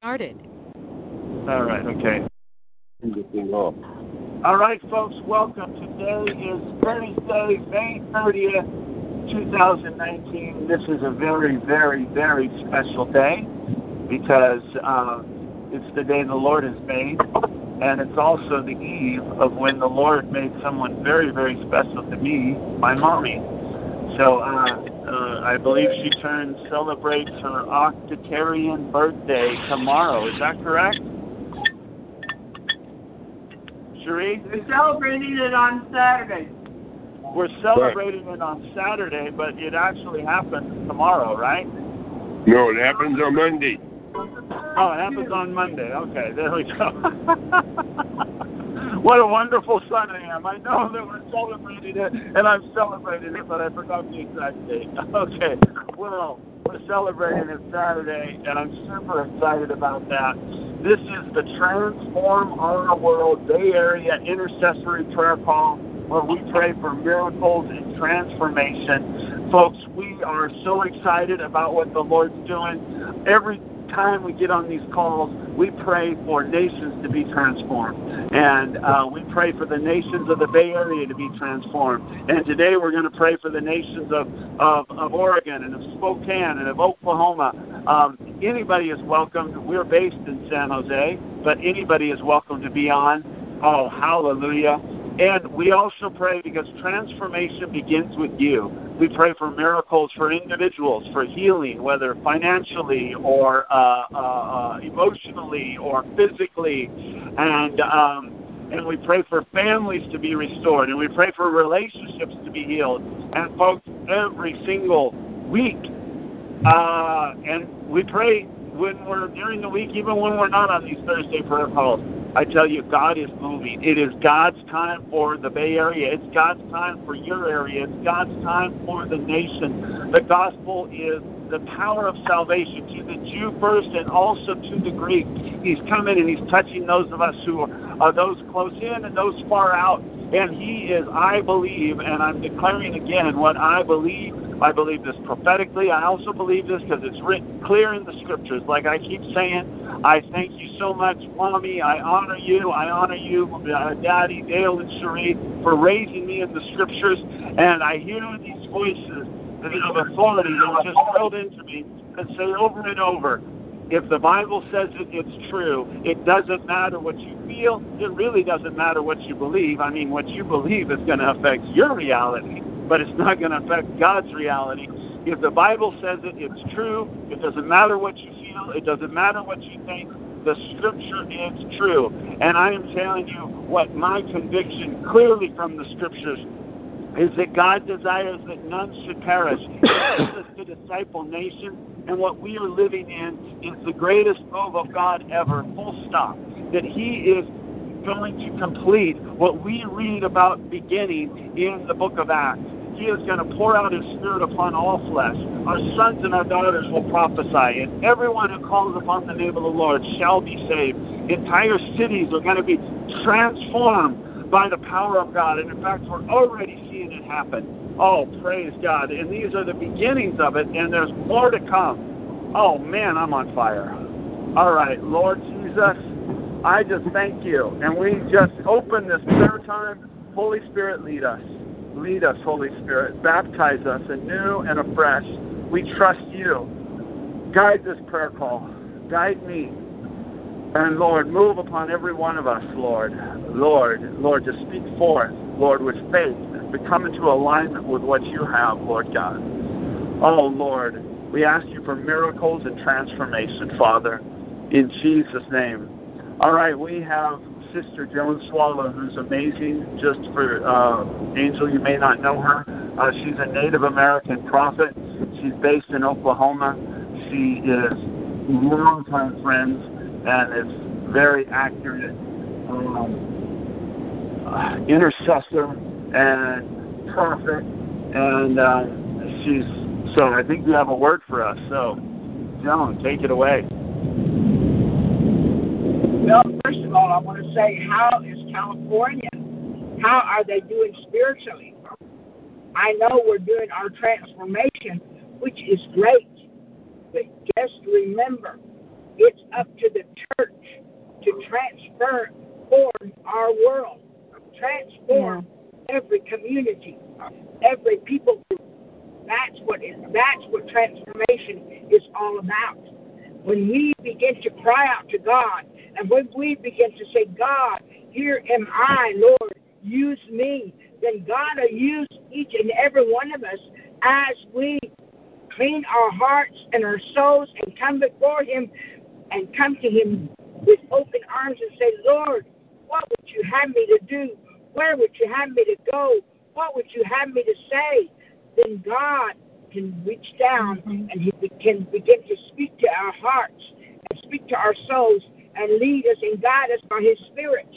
started. All right, okay. All right, folks, welcome. Today is Thursday, May 30th, 2019. This is a very, very, very special day because uh, it's the day the Lord has made, and it's also the eve of when the Lord made someone very, very special to me, my mommy. So uh, uh, I believe she turns celebrates her octotarian birthday tomorrow. Is that correct? Cherie? We're celebrating it on Saturday. We're celebrating it on Saturday, but it actually happens tomorrow, right? No, it happens on Monday. Oh, it happens on Monday. Okay, there we go. what a wonderful son I am. I know that we're celebrating it, and I'm celebrating it, but I forgot the exact date. Okay, well, we're celebrating it Saturday, and I'm super excited about that. This is the Transform Our World Bay Area Intercessory Prayer Call where we pray for miracles and transformation. Folks, we are so excited about what the Lord's doing. Every time we get on these calls, we pray for nations to be transformed. And uh, we pray for the nations of the Bay Area to be transformed. And today we're going to pray for the nations of, of, of Oregon and of Spokane and of Oklahoma. Um, anybody is welcome. We're based in San Jose, but anybody is welcome to be on. Oh, hallelujah. And we also pray because transformation begins with you. We pray for miracles for individuals, for healing, whether financially or uh, uh, emotionally or physically, and um, and we pray for families to be restored, and we pray for relationships to be healed. And folks, every single week, uh, and we pray when we're during the week, even when we're not on these Thursday prayer calls. I tell you, God is moving. It is God's time for the Bay Area. It's God's time for your area. It's God's time for the nation. The gospel is the power of salvation to the Jew first and also to the Greek. He's coming and he's touching those of us who are, are those close in and those far out. And he is, I believe, and I'm declaring again what I believe I believe this prophetically. I also believe this because it's written clear in the scriptures. Like I keep saying, I thank you so much, Mommy. I honor you. I honor you, uh, Daddy, Dale, and Cherie, for raising me in the scriptures. And I hear these voices that of authority that just drilled into me and say over and over, if the Bible says it, it's true. It doesn't matter what you feel. It really doesn't matter what you believe. I mean, what you believe is going to affect your reality but it's not going to affect God's reality. If the Bible says it, it's true. It doesn't matter what you feel. It doesn't matter what you think. The Scripture is true. And I am telling you what my conviction clearly from the Scriptures is that God desires that none should perish. He wants us to disciple nations, and what we are living in is the greatest move of God ever, full stop. That He is going to complete what we read about beginning in the book of Acts. He is going to pour out His Spirit upon all flesh. Our sons and our daughters will prophesy, and everyone who calls upon the name of the Lord shall be saved. Entire cities are going to be transformed by the power of God, and in fact, we're already seeing it happen. Oh, praise God. And these are the beginnings of it, and there's more to come. Oh, man, I'm on fire. All right, Lord Jesus, I just thank you. And we just open this prayer time. Holy Spirit, lead us. Lead us, Holy Spirit. Baptize us anew and afresh. We trust you. Guide this prayer call. Guide me. And Lord, move upon every one of us, Lord. Lord, Lord, just speak forth, Lord, with faith, to come into alignment with what you have, Lord God. Oh, Lord, we ask you for miracles and transformation, Father, in Jesus' name. All right, we have Sister Joan Swallow, who's amazing. Just for uh, Angel, you may not know her. Uh, she's a Native American prophet. She's based in Oklahoma. She is longtime friends and is very accurate um, intercessor and prophet. And uh, she's so. I think you have a word for us. So, Joan, take it away. Well, first of all, I want to say, how is California? How are they doing spiritually? I know we're doing our transformation, which is great. But just remember, It's up to the church to transform our world, transform yeah. every community, every people group. That's what is, that's what transformation is all about. When we begin to cry out to God, and when we begin to say, God, here am I, Lord, use me, then God will use each and every one of us as we clean our hearts and our souls and come before Him and come to Him with open arms and say, Lord, what would you have me to do? Where would you have me to go? What would you have me to say? Then God can reach down mm-hmm. and He can begin to speak to our hearts and speak to our souls and lead us and guide us by His Spirit.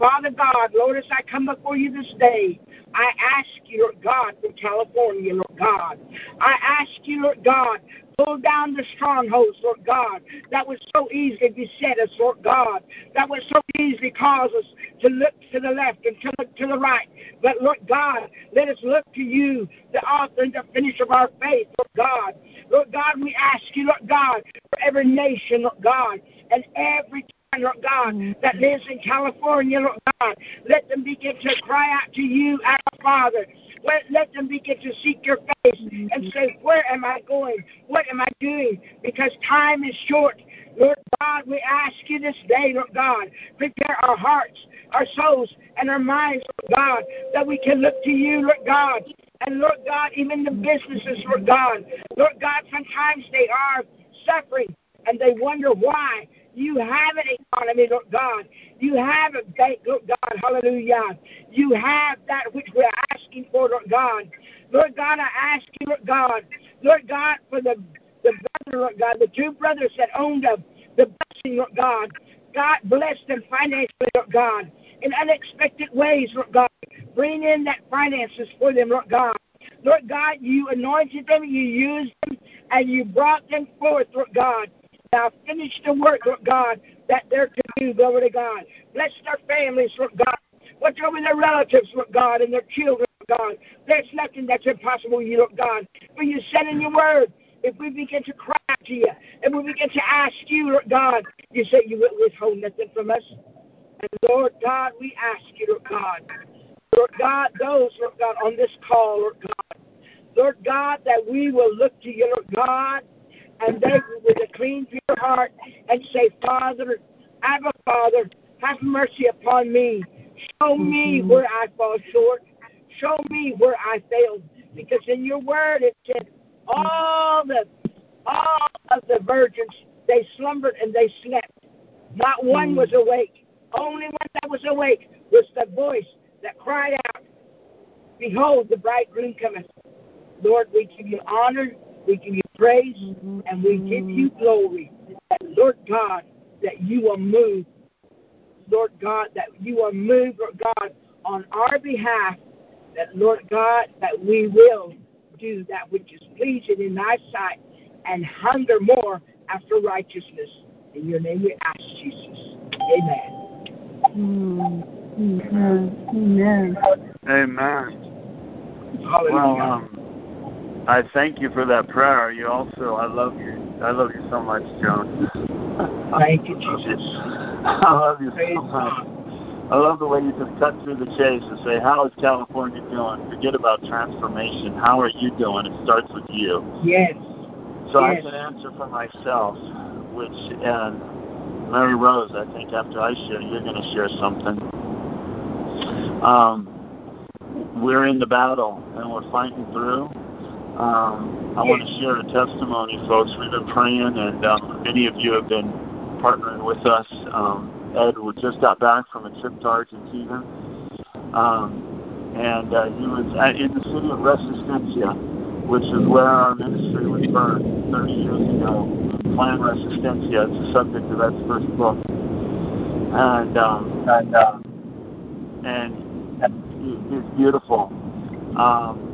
Father God, Lord, as I come before you this day, I ask you, Lord God, from California, Lord God. I ask you, Lord God, pull down the strongholds, Lord God, that would so easily beset us, Lord God, that would so easily cause us to look to the left and to look to the right. But, Lord God, let us look to you, the author and the finisher of our faith, Lord God. Lord God, we ask you, Lord God, for every nation, Lord God, and every Lord God, mm-hmm. that lives in California, Lord God. Let them begin to cry out to you, our Father. Let, let them begin to seek your face and say, Where am I going? What am I doing? Because time is short. Lord God, we ask you this day, Lord God, prepare our hearts, our souls, and our minds, Lord God, that we can look to you, Lord God. And Lord God, even the businesses, Lord God, Lord God, sometimes they are suffering and they wonder why. You have an economy, Lord God. You have a bank, Lord God. Hallelujah. You have that which we're asking for, Lord God. Lord God, I ask you, Lord God, Lord God, for the, the brother, Lord God, the two brothers that owned the, the blessing, Lord God. God bless them financially, Lord God, in unexpected ways, Lord God. Bring in that finances for them, Lord God. Lord God, you anointed them, you used them, and you brought them forth, Lord God. Now finish the work, Lord God, that they're to do, glory to God. Bless their families, Lord God. Watch over their relatives, Lord God, and their children, Lord God. There's nothing that's impossible, you, Lord God. For you said in your word, if we begin to cry to you, and we begin to ask you, Lord God, you say you will withhold nothing from us. And Lord God, we ask you, Lord God, Lord God, those, Lord God, on this call, Lord God, Lord God, that we will look to you, Lord God, and they with a clean, pure heart and say, Father, Abba, Father, have mercy upon me. Show me mm-hmm. where I fall short. Show me where I failed. Because in your word it said, all the all of the virgins they slumbered and they slept. Not one was mm. awake. Only one that was awake was the voice that cried out, Behold, the bridegroom cometh. Lord, we give you honor we give you praise mm-hmm. and we give you glory. That, Lord God, that you are moved. Lord God, that you are moved, Lord God, on our behalf. That, Lord God, that we will do that which is pleasing in thy sight and hunger more after righteousness. In your name we ask, Jesus. Amen. Amen. Amen. Amen. Hallelujah. Well, um, I thank you for that prayer. You also, I love you. I love you so much, Joan. Thank you, Jesus. I love you so much. I love the way you just cut through the chase and say, "How is California doing?" Forget about transformation. How are you doing? It starts with you. Yes. So yes. I can answer for myself, which and Mary Rose, I think after I share, you're going to share something. Um, we're in the battle and we're fighting through um, I want to share a testimony, folks. We've been praying, and um, many of you have been partnering with us. Um, Ed just got back from a trip to Argentina, um, and uh, he was at, in the city of Resistencia, which is where our ministry was burned 30 years ago. Plan Resistencia, it's the subject of Ed's first book. And, um, and, uh, and it's beautiful. Um,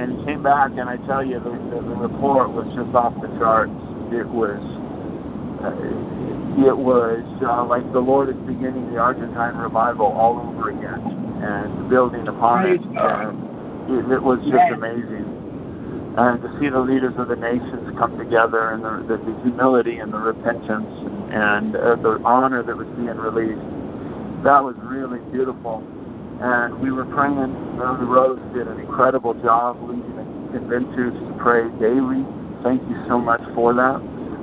and came back, and I tell you, the, the, the report was just off the charts. It was, uh, it was uh, like the Lord is beginning the Argentine revival all over again and building upon it. And it, it was just amazing. and to see the leaders of the nations come together and the, the, the humility and the repentance and uh, the honor that was being released. That was really beautiful. And we were praying. Mary Rose did an incredible job leading the conventions to pray daily. Thank you so much for that.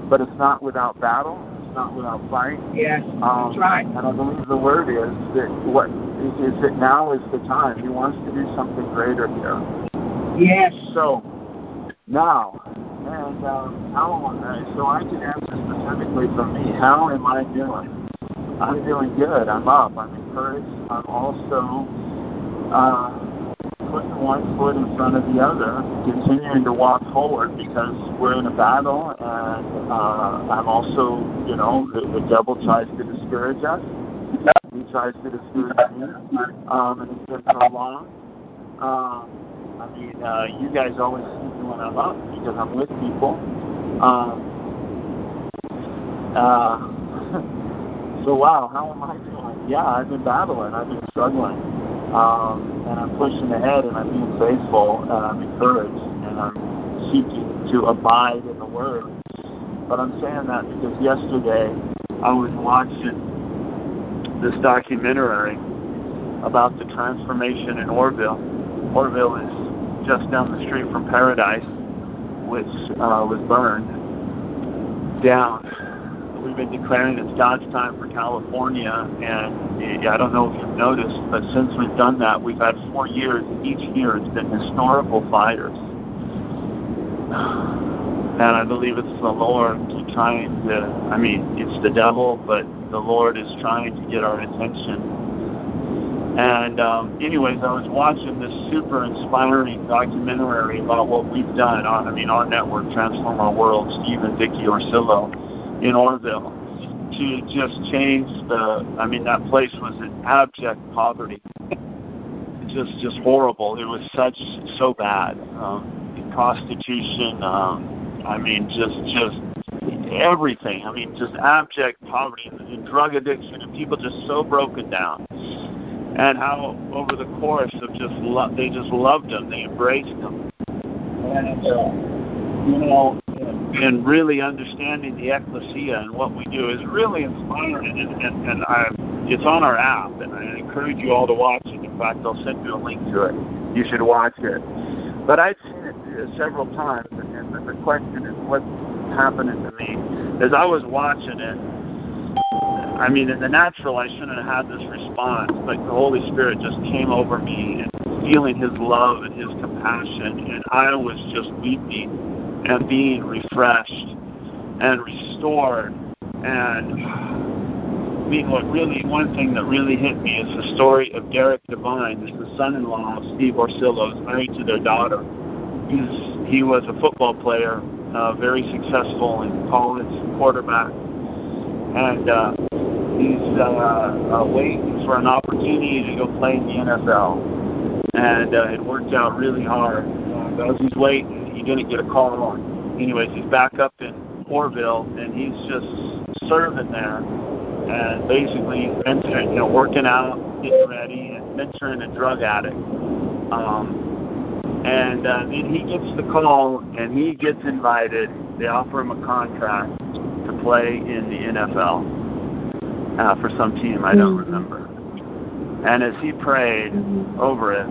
But it's not without battle. It's not without fight. Yes, Um, that's right. and I believe the word is that what is that now is the time. He wants to do something greater here. Yes. So now, and um, how? Uh, so I can answer specifically for me. How am I doing? I'm doing good. I'm up. I'm encouraged. I'm also uh, putting one foot in front of the other, continuing to walk forward because we're in a battle, and uh, I'm also, you know, the, the devil tries to discourage us. He tries to discourage me, um, and it's been so long. Um, I mean, uh, you guys always see me when I'm up because I'm with people. Um, uh, so wow, how am I doing? Yeah, I've been battling. I've been struggling, um, and I'm pushing ahead, and I'm being faithful, and I'm encouraged, and I'm seeking to abide in the Word. But I'm saying that because yesterday I was watching this documentary about the transformation in Oroville. Oroville is just down the street from Paradise, which uh, was burned down. Been declaring it's God's time for California, and I don't know if you've noticed, but since we've done that, we've had four years. and Each year, it's been historical fires, and I believe it's the Lord trying to. I mean, it's the devil, but the Lord is trying to get our attention and um, anyways, I was watching this super inspiring documentary about what we've done. On, I mean, our network, Transform Our World, Steve and Vicky Orsillo in Oroville, to just change the. I mean, that place was in abject poverty, just just horrible. It was such so bad. Um, prostitution. Um, I mean, just just everything. I mean, just abject poverty and, and drug addiction, and people just so broken down and how over the course of just lo- they just loved him, they embraced him, and uh, you know, and really understanding the ecclesia and what we do is really inspiring, and, and, and I, it's on our app, and I encourage you all to watch it. In fact, I'll send you a link to it. You should watch it. But I've seen it uh, several times, and, and the question is, what's happening to me? As I was watching it, I mean, in the natural, I shouldn't have had this response, but the Holy Spirit just came over me and feeling His love and His compassion, and I was just weeping and being refreshed and restored. And I mean, what really, one thing that really hit me is the story of Derek Devine, who's the son-in-law of Steve Orsillo, married to their daughter. He's, he was a football player, uh, very successful in college, quarterback, and uh, he's uh, uh, waiting for an opportunity to go play in the NFL. And uh, it worked out really hard. And as he's waiting, he didn't get a call. On. Anyways, he's back up in Oroville, and he's just serving there. And basically, mentoring, you know, working out, getting ready, and mentoring a drug addict. Um, and uh, then he gets the call, and he gets invited. They offer him a contract to play in the NFL uh, for some team, I don't Mm-hmm. remember. And as he prayed over it,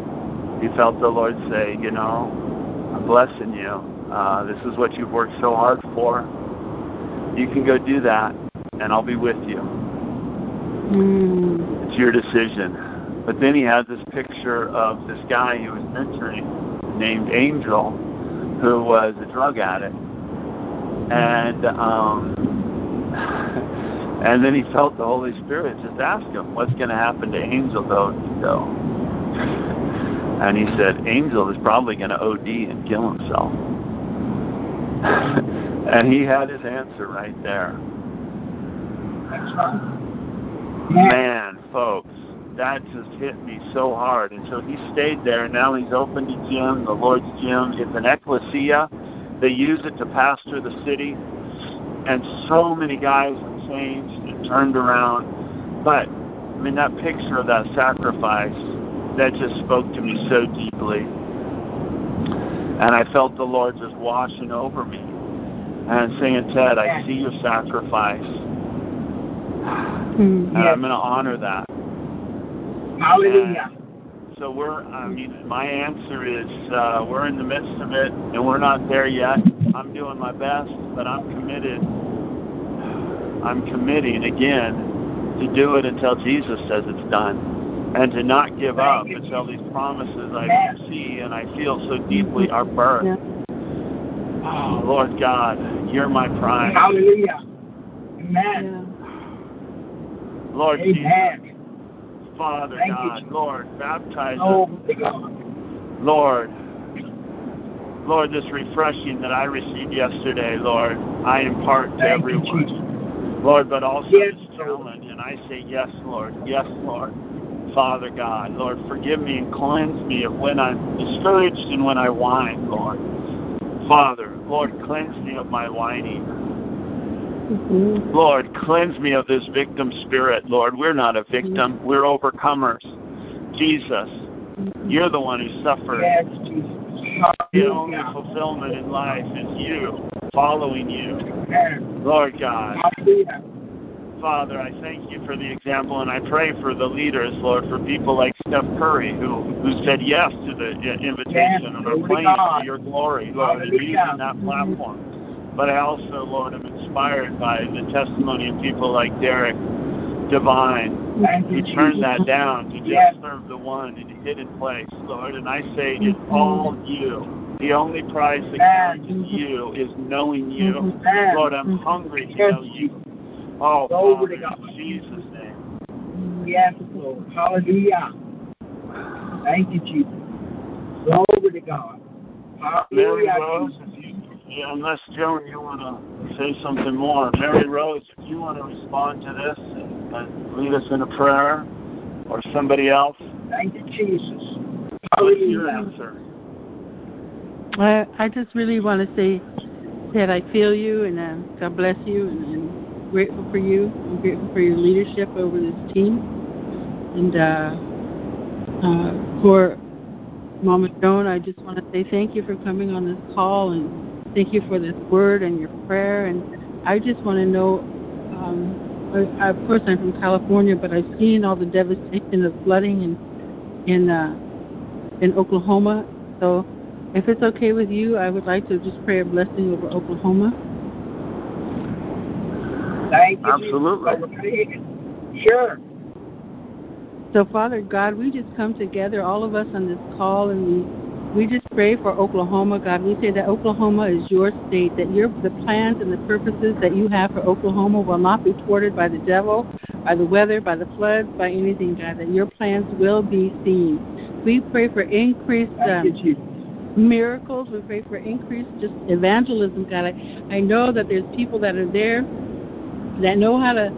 he felt the Lord say, You know, I'm blessing you. Uh, this is what you've worked so hard for. You can go do that, and I'll be with you. Mm. It's your decision. But then he had this picture of this guy he was mentoring named Angel, who was a drug addict. And um and then he felt the Holy Spirit just ask him, What's gonna happen to Angel though you go? And he said, Angel is probably gonna OD and kill himself. and he had his answer right there. Man, folks, that just hit me so hard. And so he stayed there. and Now he's opened a gym, the Lord's gym. It's an ecclesia. They use it to pastor the city. And so many guys have changed and turned around. But, I mean, that picture of that sacrifice, that just spoke to me so deeply. And I felt the Lord just washing over me and saying, Ted, I see your sacrifice. Mm, And I'm going to honor that. Hallelujah. And so we're, I mean, my answer is uh, we're in the midst of it and we're not there yet. I'm doing my best, but I'm committed. I'm committing again to do it until Jesus says it's done and to not give up until these promises I see and I feel so deeply are birthed. Oh, Lord God, you're my prize. Hallelujah. Amen. Yeah. Lord Jesus, Father Thank God, Jesus. Lord, baptize. Oh, my God. Lord, Lord, this refreshing that I received yesterday, Lord, I impart to Thank you, everyone. Jesus. Lord, but also Yes, this challenge, and I say, yes, Lord, yes, Lord. Father God, Lord, forgive me and cleanse me of when I'm discouraged and when I whine, Lord. Father, Lord, cleanse me of my whining. Mhm. Lord, cleanse me of this victim spirit, Lord. We're not a victim, we're overcomers. Jesus, you're the one who suffered. Yes, Jesus. The only Hallelujah. fulfillment in life is you, following you. Amen. Lord God, Hallelujah. Father, I thank you for the example, and I pray for the leaders, Lord, for people like Steph Curry, who who said yes to the uh, invitation Yes, and are playing for your glory, Lord, and using that platform. But I also, Lord, am inspired by the testimony of people like Derek Divine, Thank who turned that down to just Yes. serve the one in a hidden place, Lord. And I say it's all you. The only prize that counts is you, is knowing you. Lord, I'm hungry to know you. Oh, Glory Father, to God. Jesus' name. Yes, Lord. Hallelujah. Thank you, Jesus. Glory to God. Mary Rose, if you, yeah, unless Joan, you want to say something more. Mary Rose, if you want to respond to this and, and lead us in a prayer, or somebody else, Thank you, Jesus. what's your answer? I, I just really want to say that I feel you and uh, God bless you and, and grateful for you. I'm grateful for your leadership over this team. And uh, uh, for Mama Joan, I just want to say thank you for coming on this call and thank you for this word and your prayer. And I just want to know, um, I, of course I'm from California, but I've seen all the devastation of flooding in in uh, in Oklahoma. So if it's okay with you, I would like to just pray a blessing over Oklahoma. Thank you, Absolutely. Sure. So, Father God, we just come together, all of us on this call, and we we just pray for Oklahoma, God. We say that Oklahoma is your state, that your the plans and the purposes that you have for Oklahoma will not be thwarted by the devil, by the weather, by the floods, by anything, God. That your plans will be seen. We pray for increased Thank um, miracles. We pray for increased just evangelism, God. I, I know that there's people that are there that know how to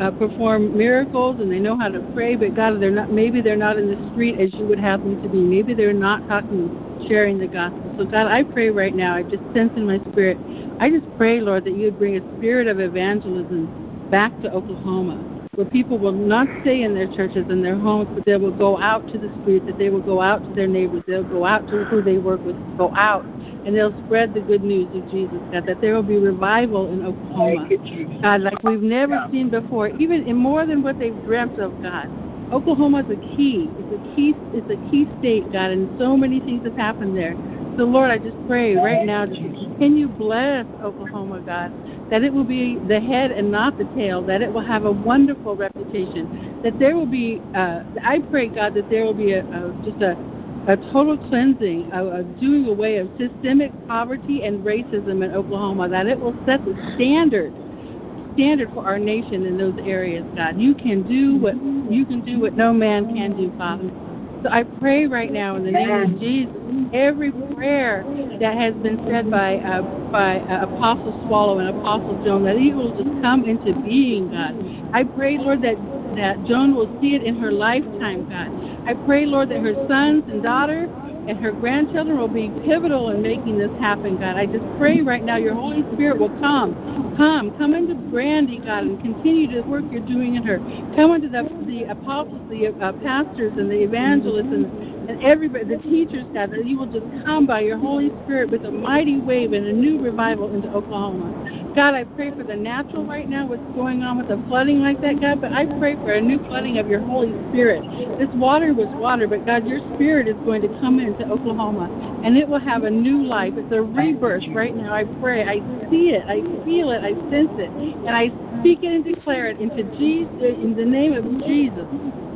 uh, perform miracles and they know how to pray, but God, they're not. Maybe they're not in the street as you would have them to be. Maybe they're not talking, sharing the gospel. So God, I pray right now. I just sense in my spirit. I just pray, Lord, that you would bring a spirit of evangelism back to Oklahoma, where people will not stay in their churches and their homes, but they will go out to the streets. That they will go out to their neighbors. They'll go out to who they work with. Go out and they'll spread the good news of Jesus. God, that there will be revival in Oklahoma. Thank you, Jesus. God, like we've never Yeah. seen before, even in more than what they've dreamt of, God. Oklahoma is a key. It's a key. It's a key state, God, and so many things have happened there. So, Lord, I just pray right now you continue bless Oklahoma, God, that it will be the head and not the tail, that it will have a wonderful reputation, that there will be. Uh, I pray, God, that there will be a, a just a a total cleansing, a, a doing away of systemic poverty and racism in Oklahoma, that it will set the standard standard for our nation in those areas, God. You can do what you can do what no man can do, Father. So I pray right now in the name of Jesus, every prayer that has been said by uh, by uh, Apostle Swallow and Apostle Joan, that it will just come into being, God. I pray, Lord, that that Joan will see it in her lifetime, God. I pray, Lord, that her sons and daughter and her grandchildren will be pivotal in making this happen, God. I just pray right now your Holy Spirit will come, come, come into Brandy, God, and continue the work you're doing in her. Come into the, the apostles, the uh, pastors, and the evangelists, and, and everybody, the teachers, God, that you will just come by your Holy Spirit with a mighty wave and a new revival into Oklahoma. God, I pray for the natural right now, what's going on with the flooding like that, God, but I pray for a new flooding of your Holy Spirit. This water was water, but God, your Spirit is going to come into Oklahoma, and it will have a new life. It's a rebirth right now. I pray. I see it. I feel it. I sense it, and I speak it and declare it into Jesus, in the name of Jesus.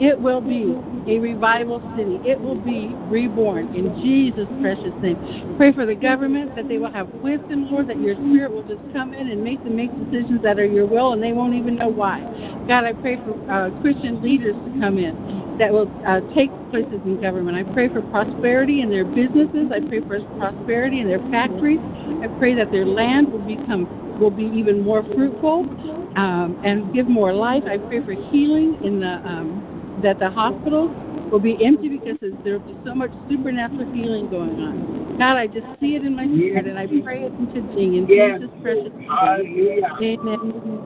It will be a revival city. It will be reborn in Jesus' precious name. Pray for the government that they will have wisdom, Lord, that your spirit will just come in and make them make decisions that are your will and they won't even know why. God, I pray for uh, Christian leaders to come in that will uh, take places in government. I pray for prosperity in their businesses. I pray for prosperity in their factories. I pray that their land will become will be even more fruitful um, and give more life. I pray for healing in the um, that the hospitals will be empty because there will be so much supernatural healing going on. God, I just see it in my spirit, and I pray it into being in Yes. Jesus' precious name. Hallelujah. Amen.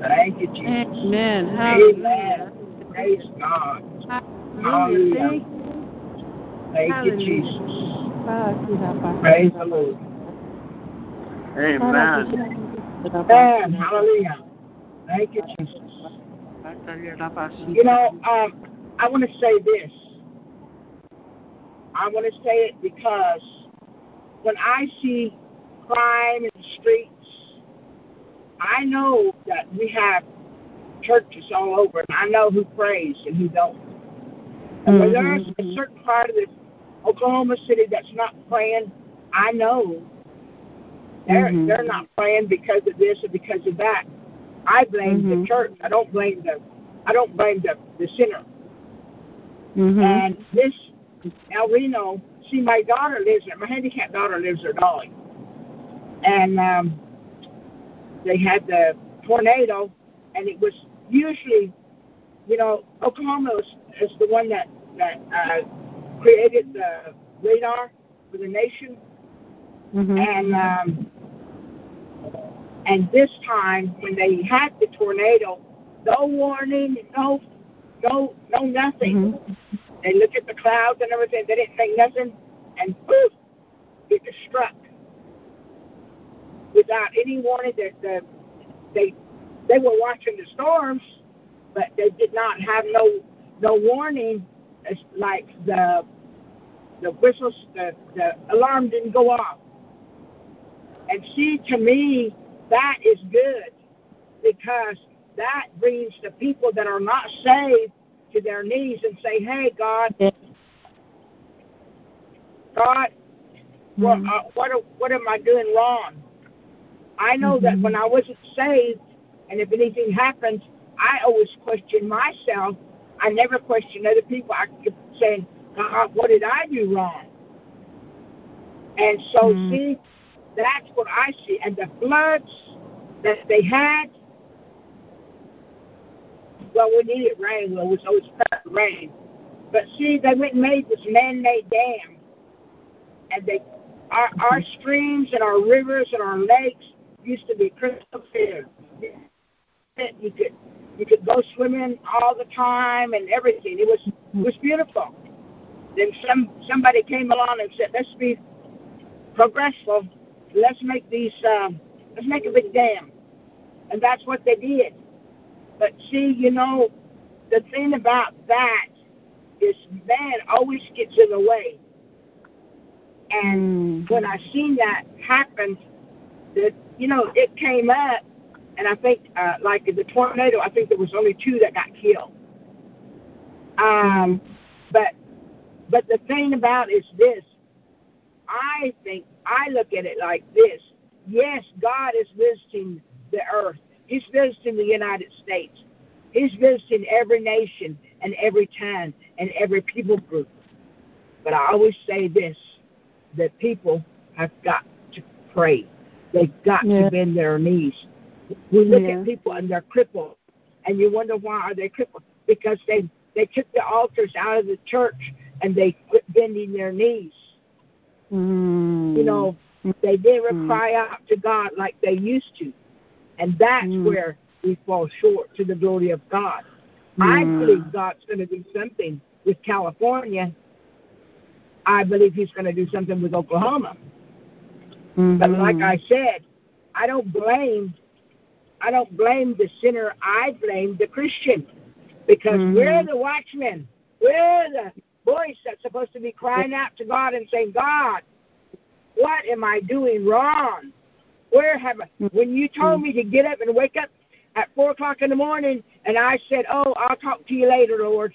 Thank you, Jesus. Amen. Hallelujah. Amen. Praise God. Hallelujah. Thank Thank you, Jesus. Praise the Lord. Amen. Amen. Hallelujah. Thank you, Jesus. You know, um, I want to say this. I want to say it because when I see crime in the streets, I know that we have churches all over, and I know who prays and who don't. And when there's a certain part of this Oklahoma City that's not praying, I know they're Mhm. they're not praying because of this or because of that. I blame Mhm. the church. I don't blame the I don't blame the the sinner. Mhm. And this El Reno, see, my daughter lives there. My handicapped daughter lives there, Dolly. And um, they had the tornado, and it was usually, you know, Oklahoma is, is the one that that uh, created the radar for the nation. Mhm. And um, and this time when they had the tornado, no warning, no no no nothing. Mhm. They looked at the clouds and everything. They didn't say nothing, and poof, it just struck without any warning. That the, they they were watching the storms, but they did not have no no warning. It's like the the whistles, the the alarm didn't go off. And she, to me, that is good because that brings the people that are not saved to their knees and say, "Hey, God, God, what Mhm. uh, what what am I doing wrong?" I know that Mhm. when I wasn't saved, and if anything happens, I always question myself. I never question other people. I keep saying, "God, what did I do wrong?" And so, Mhm. see, that's what I see. And the floods that they had, well, we needed rain. Well, it was always perfect rain. But see, they went and made this man-made dam, and they, our, our streams and our rivers and our lakes used to be crystal clear. You could you could go swimming all the time and everything. It was it was beautiful. Then some somebody came along and said, "Let's be progressive. Let's make these. Um, let's make a big dam," and that's what they did. But see, you know, the thing about that is man always gets in the way. And Mm. when I seen that happen, that you know, it came up, and I think uh, like the tornado, I think there was only two that got killed. Um, but but the thing about it is this. I think I look at it like this. Yes, God is visiting the earth. He's visiting the United States. He's visiting every nation and every tongue and every people group. But I always say this that people have got to pray. They've got Yeah. to bend their knees. We look Yeah. at people and they're crippled, and you wonder why are they crippled? Because they they took the altars out of the church and they quit bending their knees. Mm. You know, they never Mm. cry out to God like they used to, and that's Mm. where we fall short to the glory of God. I Mm. believe God's going to do something with California, I believe he's going to do something with Oklahoma. Mm-hmm. But like I said, I don't blame I don't blame the sinner, I blame the Christian. Because Mhm. we're the watchmen. We're the voice that's supposed to be crying out to God and saying, God, what am I doing wrong? Where have I when you told me to get up and wake up at four o'clock in the morning and I said, Oh, I'll talk to you later, Lord.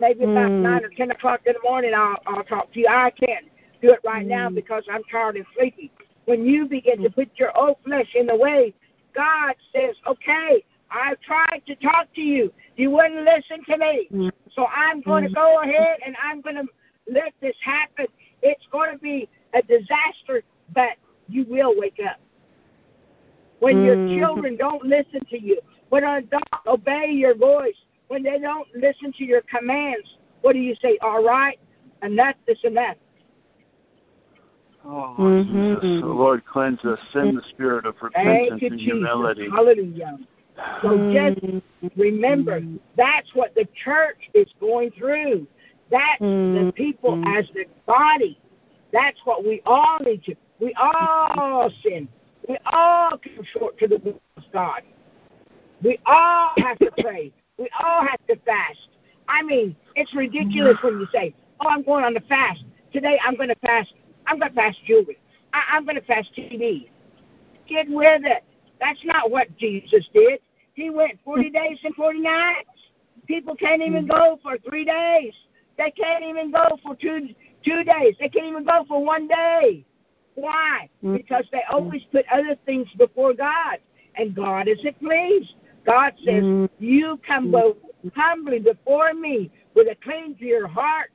Maybe about Mm. nine or ten o'clock in the morning I'll I'll talk to you. I can't do it right now Mm. because I'm tired and sleepy. When you begin to put your old flesh in the way, God says, Okay, I've tried to talk to you. You wouldn't listen to me. Mm. So I'm going to go ahead and I'm going to let this happen. It's going to be a disaster, but you will wake up. When your children don't listen to you, when they don't obey your voice, when they don't listen to your commands, what do you say? All right, and that's this and that. Oh, Mhm. Jesus. Oh, Lord, cleanse us. Send the spirit of Thank repentance you, and Jesus. humility. Hallelujah. So just Mm. remember, that's what the church is going through. That's the Mm. people Mm. as the body. That's what we all need to. We all sin. We all come short to the will of God. We all have to pray. We all have to fast. I mean, it's ridiculous when you say, "Oh, I'm going on the fast today. I'm going to fast. I'm going to fast jewelry. I- I'm going to fast TV." Get with it. That's not what Jesus did. He went 40 hmm. days and 40 nights. People can't even hmm. go for three days. They can't even go for two two days. They can't even go for one day. Why? Mm. Because they hmm. always put other things before God, and God isn't pleased. God says. "You come both humbly before me with a clean pure heart,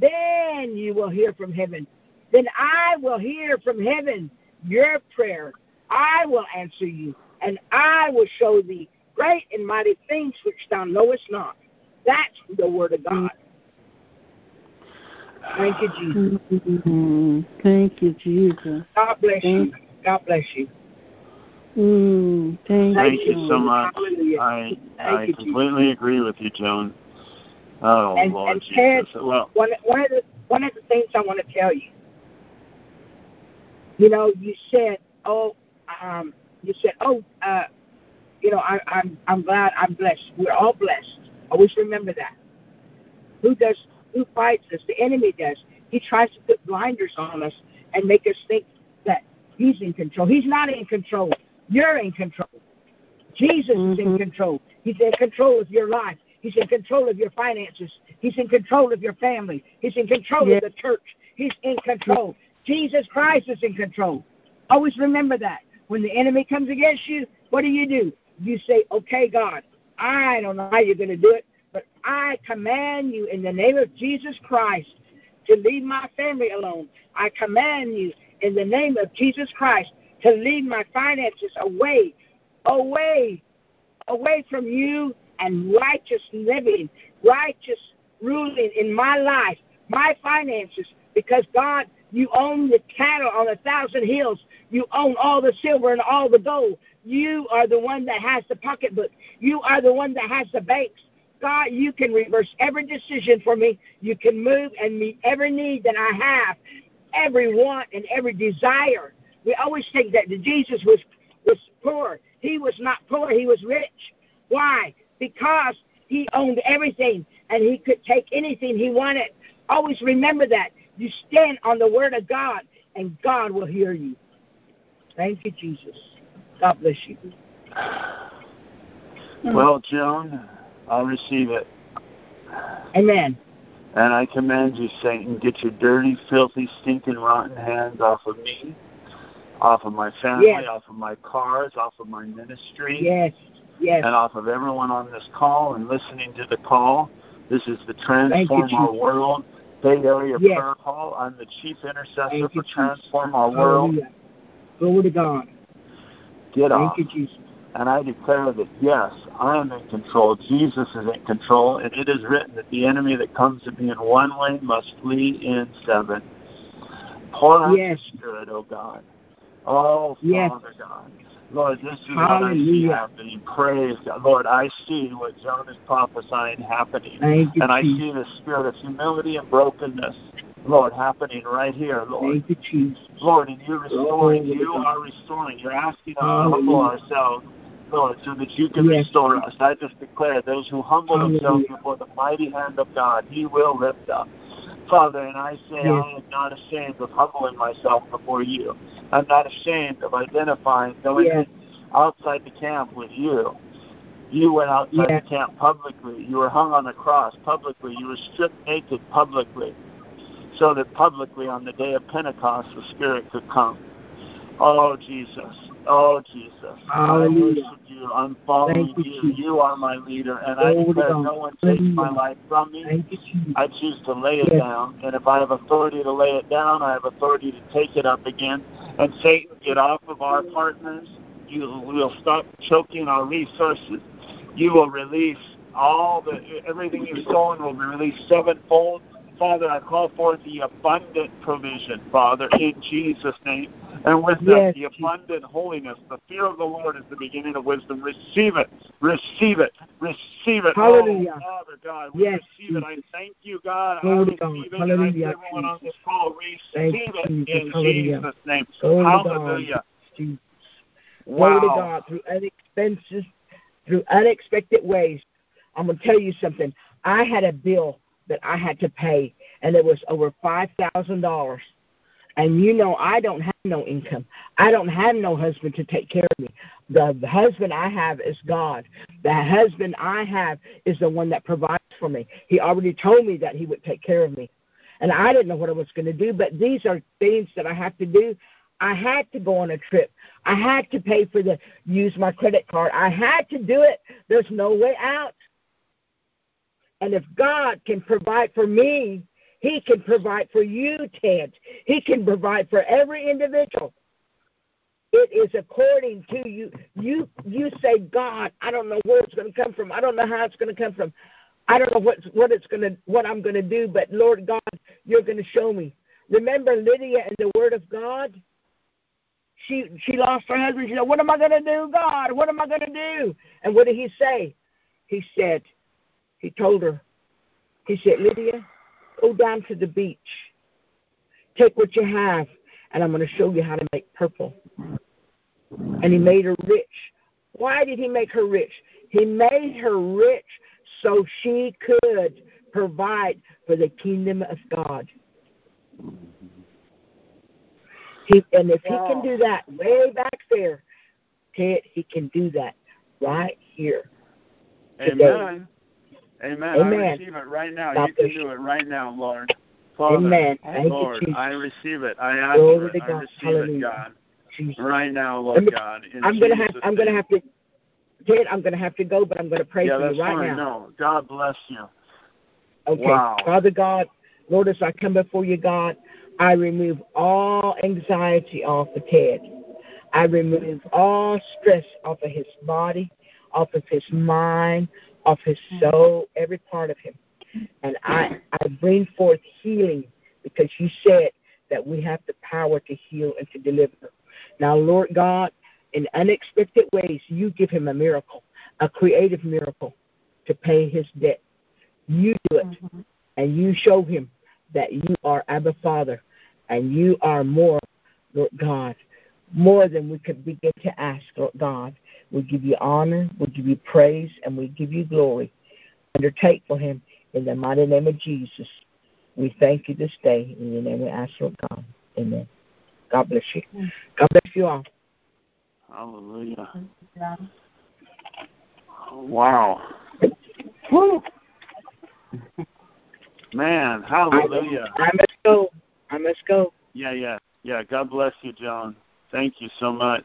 then you will hear from heaven. Then I will hear from heaven your prayer. I will answer you, and I will show thee great and mighty things which thou knowest not." That's the word of God. Thank you, Jesus. Mm. Thank you, Jesus. God bless you. God bless you. Mm. Thank, Thank you, you so much. Hallelujah. I I you, completely agree with you, Joan. Oh And- Lord and Jesus. Ted- well, one one of the one of the things I want to tell you. You know, you said, "Oh, um, you said, oh, uh, you know, I, I'm I'm glad I'm blessed. We're all blessed. Always remember that. Who does? Who fights us? The enemy does. He tries to put blinders on us and make us think that he's in control. He's not in control. You're in control. Jesus is in Mhm. control. He's in control of your life. He's in control of your finances. He's in control of your family. He's in control Yes. of the church. He's in control. Jesus Christ is in control. Always remember that. When the enemy comes against you, what do you do? You say, Okay, God, I don't know how you're going to do it, but I command you in the name of Jesus Christ to leave my family alone. I command you in the name of Jesus Christ to leave my finances away, away, away from you and righteous living, righteous ruling in my life, my finances, because God, you own the cattle on a thousand hills. You own all the silver and all the gold. You are the one that has the pocketbook. You are the one that has the banks. God, you can reverse every decision for me. You can move and meet every need that I have, every want and every desire. We always think that Jesus was was poor. He was not poor. He was rich. Why? Because he owned everything and he could take anything he wanted. Always remember that. You stand on the word of God and God will hear you. Thank you, Jesus. God bless you. well, Joan, I'll receive it. Amen. And I command you, Satan, get your dirty, filthy, stinking, rotten hands off of me, off of my family, Yes. off of my cars, off of my ministry, Yes. Yes. and off of everyone on this call and listening to the call. This is the Transform Our World Bay Area Yes. prayer call. I'm the chief intercessor Thank for. Transform Our World. Glory to God. Get Thank off. you, Jesus. And I declare that, yes, I am in control. Jesus is in control. And it is written that the enemy that comes to me in one way must flee in seven. Pour out Yes. your spirit, oh God. Oh, Yes. Father God. Lord, this is what I see happening. Praise God. Lord, I see what John is prophesying happening. You, and I Jesus. see the spirit of humility and brokenness, Lord, happening right here, Lord. You. Lord, and you're restoring. To You are restoring. You're asking us to humble ourselves, Lord, so that you can Yes. restore us. I just declare those who humble themselves before the mighty hand of God, He will lift up. Father, and I say Yes. I am not ashamed of humbling myself before you. I'm not ashamed of identifying, going Yes. outside the camp with you. You went outside Yes. the camp publicly. You were hung on the cross publicly. You were stripped naked publicly, so that publicly on the day of Pentecost the Spirit could come. Oh Jesus, oh Jesus, Hallelujah. I worship you. I'm following you, you. You are my leader, and I Glory declare no one takes my life from me. I choose to lay it Yes. down, and if I have authority to lay it down, I have authority to take it up again. And Satan, get off of our partners. You will stop choking our resources. You will release all the everything you've stolen will be released sevenfold. Father, I call forth the abundant provision, Father, in Jesus' name. And with that, Yes, the abundant holiness, the fear of the Lord is the beginning of wisdom. Receive it, receive it, receive it. Oh, Hallelujah. Oh, Father God, we Yes, receive it. I thank you, God. Glory I receive God. it. And I Hallelujah, everyone on this call, receive Thank you, it Jesus. in Hallelujah. Jesus' name. Glory to God. Hallelujah. Jesus. Wow. Glory to God through unexpenses, through unexpected ways. I'm gonna tell you something. I had a bill that I had to pay, and it was over five thousand dollars. And you know, I don't have no income. I don't have no husband to take care of me. The, husband I have is God. The husband I have is the one that provides for me. He already told me that he would take care of me. And I didn't know what I was going to do, but these are things that I have to do. I had to go on a trip. I had to pay for the use my credit card. I had to do it. There's no way out. And if God can provide for me, He can provide for you, Ted. He can provide for every individual. It is according to you. You you say, God, I don't know where it's going to come from. I don't know how it's going to come from. I don't know what what it's going to what I'm going to do, but Lord God, you're going to show me. Remember Lydia and the Word of God. She she lost her husband. She said, "What am I going to do, God? What am I going to do?" And what did He say? He said, He told her, He said, Lydia, go down to the beach. Take what you have, and I'm going to show you how to make purple. And He made her rich. Why did He make her rich? He made her rich so she could provide for the kingdom of God. He, and if he can do that way back there, Ted, he can do that right here. today. Amen. Amen. Amen. I receive it right now. God you can do it right now, Lord. Father, Amen. Thank you, Lord, Jesus. I receive it. I ask Glory for it. to I receive Hallelujah. it, God. Jesus. Right now, Lord me- God. In I'm gonna have I'm gonna have to I'm gonna have to go, but I'm gonna pray Yeah, for that's you right fine. now. No, God bless you. Okay. Wow. Father God, Lord, as I come before you, God, I remove all anxiety off of Ted. I remove all stress off of his body, off of his mind, off his mm. soul, every part of him. And I, I bring forth healing because you said that we have the power to heal and to deliver. Now, Lord God, in unexpected ways, you give him a miracle, a creative miracle to pay his debt. You do it, mm-hmm. and you show him that you are Abba Father, and you are more, Lord God, more than we could begin to ask, Lord God. We give you honor, we give you praise, and we give you glory. Undertake for him in the mighty name of Jesus. We thank you this day. In your name we ask, Lord God. Amen. God bless you. God bless you all. Hallelujah. Oh, wow. Woo. Man, hallelujah. I must go. I must go. Yeah, yeah, yeah. God bless you, John. Thank you so much.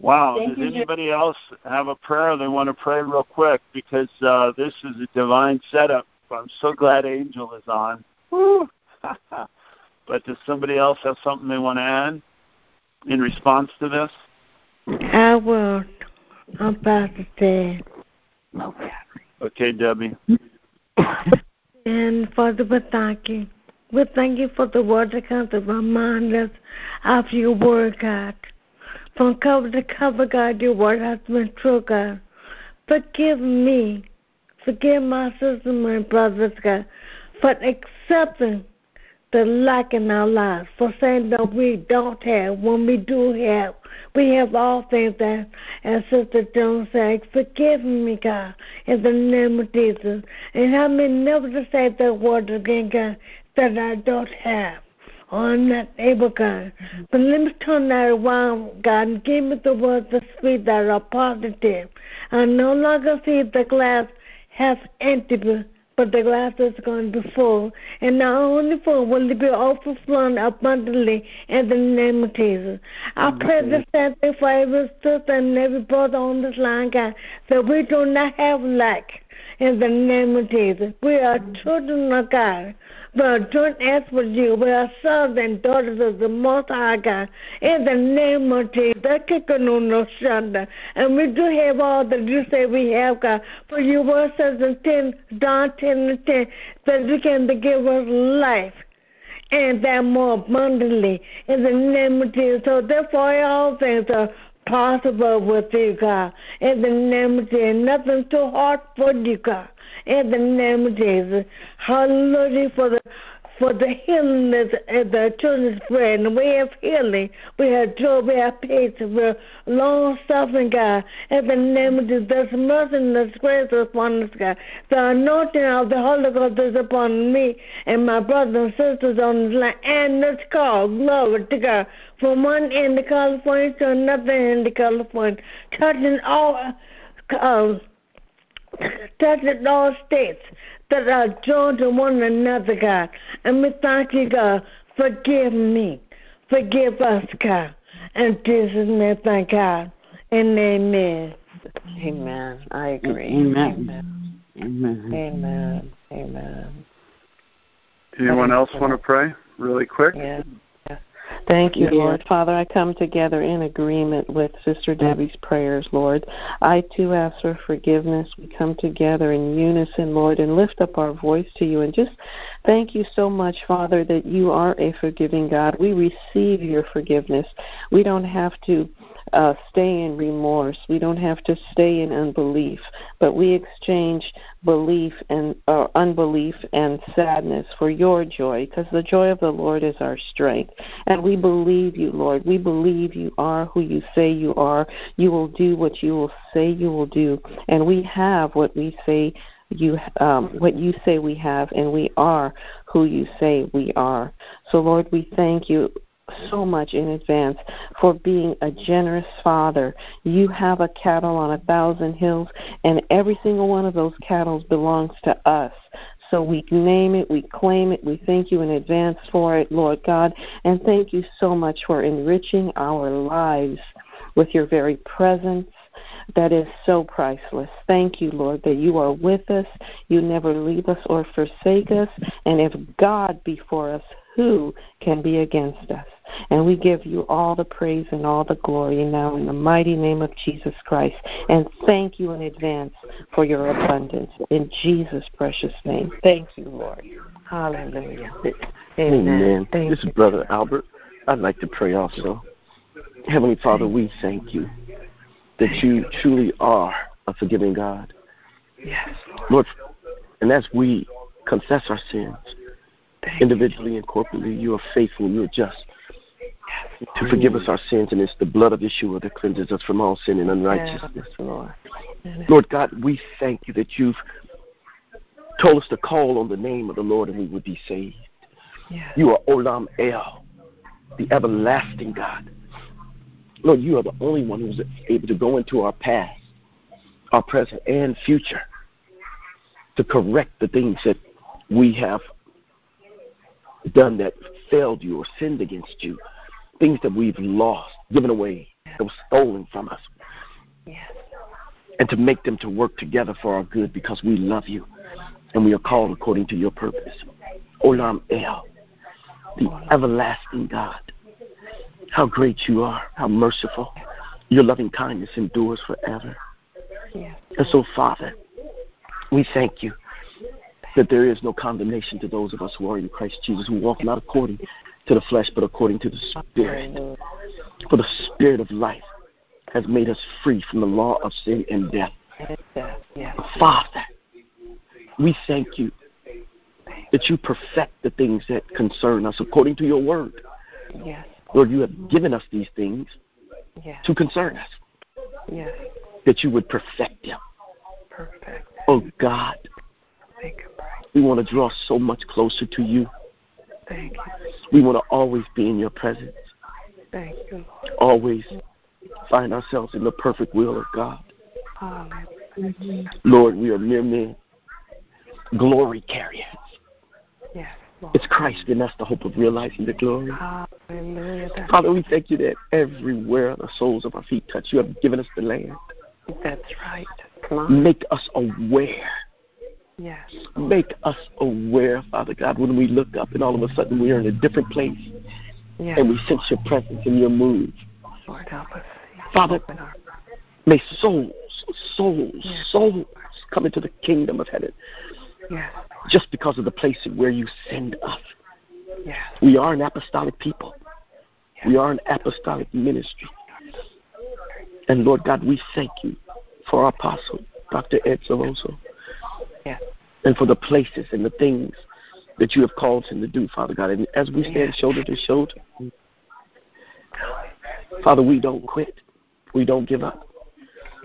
Wow. Thank Does you, Joan. anybody else have a prayer they want to pray real quick? Because uh, this is a divine setup. I'm so glad Angel is on. But does somebody else have something they want to add in response to this? I will. I'm Pastor Ted. Okay, Debbie. And Father, we thank you. We thank you for the word that comes to remind us of your word, God. From cover to cover, God, your word has been true, God. Forgive me. Forgive my sisters and my brothers, God, for accepting the lack in our lives, for saying that we don't have when we do have. We have all things that, as Sister Jones said, forgive me, God, in the name of Jesus. And help me never to say that word again, God, that I don't have. I'm not able, God. But let me turn that around, God, and give me the words to speak that are positive. I no longer see the glass half empty, but the glass is going to be full. And not only full, will it be overflowing abundantly in the name of Jesus. I pray the same thing for every sister and every brother on this line, God, that we do not have lack in the name of Jesus. We are children of God. Are joint heirs with you. We are sons and daughters of the Most High God. In the name of Jesus. And we do have all that you say we have, God. For your word says in 10, John 10 and 10 that you can give us life and that more abundantly in the name of Jesus. So therefore all things are possible with you, God. In the name of Jesus. Nothing too hard for you, God. In the name of Jesus. Hallelujah for the for the healing of the children's bread. And we have healing. We have joy. We have peace. We're long suffering, God. In the name of Jesus, there's mercy and there's grace upon us, God. The anointing of the Holy Ghost is upon me and my brothers and sisters on this line and this call. Glory to God. From one end of California to another end of California. Touching all. Uh, touching all states that are joined to one another, God. And we thank you, God. Forgive me. Forgive us, God. And Jesus' name, thank God. And amen. Amen. I agree. Amen. Amen. Amen. Amen. Anyone else want to pray really quick? Yeah. Thank you, Lord. Father, I come together in agreement with Sister Debbie's prayers, Lord. I too ask for forgiveness. We come together in unison, Lord, and lift up our voice to you and just thank you so much, Father, that you are a forgiving God. We receive your forgiveness. We don't have to uh, stay in remorse. We don't have to stay in unbelief, but we exchange belief and uh, unbelief and sadness for your joy, because the joy of the Lord is our strength. And we believe you, Lord. We believe you are who you say you are. You will do what you will say you will do, and we have what we say you um, what you say we have, and we are who you say we are. So, Lord, we thank you so much in advance for being a generous father. You have a cattle on a thousand hills, and every single one of those cattle belongs to us. So we name it, we claim it, we thank you in advance for it, Lord God, and thank you so much for enriching our lives with your very presence that is so priceless. Thank you, Lord, that you are with us. You never leave us or forsake us. And if God be for us, who can be against us? And we give you all the praise and all the glory now in the mighty name of Jesus Christ. And thank you in advance for your abundance. In Jesus' precious name. Thank you, Lord. Hallelujah. Amen. Amen. Thank this is Brother Albert. I'd like to pray also. Heavenly Father, we thank you that you truly are a forgiving God. Yes, Lord, and as we confess our sins, individually and corporately, you are faithful and you are just to forgive us our sins, and it's the blood of Yeshua that cleanses us from all sin and unrighteousness. Lord. Lord God, we thank you that you've told us to call on the name of the Lord and we would be saved. You are Olam El, the everlasting God. Lord, you are the only one who's able to go into our past, our present, and future to correct the things that we have done that failed you or sinned against you, things that we've lost, given away, that was stolen from us, Yes. and to make them to work together for our good because we love you and we are called according to your purpose. Olam El, the everlasting God. How great you are, how merciful. Your loving kindness endures forever. Yes. And so, Father, we thank you that there is no condemnation to those of us who are in Christ Jesus, who walk not according to the flesh, but according to the Spirit. For the Spirit of life has made us free from the law of sin and death. Father, we thank you that you perfect the things that concern us according to your word. Yes. Lord, you have given us these things Yes. to concern us, Yes. that you would perfect them. Perfect. Oh God, Thank you. we want to draw so much closer to you. Thank you. We want to always be in your presence, Thank you, always find ourselves in the perfect will of God. Hallelujah. Lord, we are mere men, glory carriers. Yes, Lord. It's Christ in us, the hope of realizing the glory. Hallelujah. That's, Father, we thank you that everywhere the soles of our feet touch, you have given us the land. that's right. Come on. Make us aware. Yes. Make us aware, Father God, when we look up and all of a sudden we are in a different place Yes. and we sense your presence and your move. Lord, help us. Father, May souls, souls, Yes. souls come into the kingdom of heaven Yes. just because of the place where you send us. Yes. We are an apostolic people. We are an apostolic ministry. And Lord God, we thank you for our apostle, Dr. Ed Silvoso, Yes. and for the places and the things that you have called him to do, Father God. And as we stand Yes. shoulder to shoulder, Father, we don't quit. We don't give up.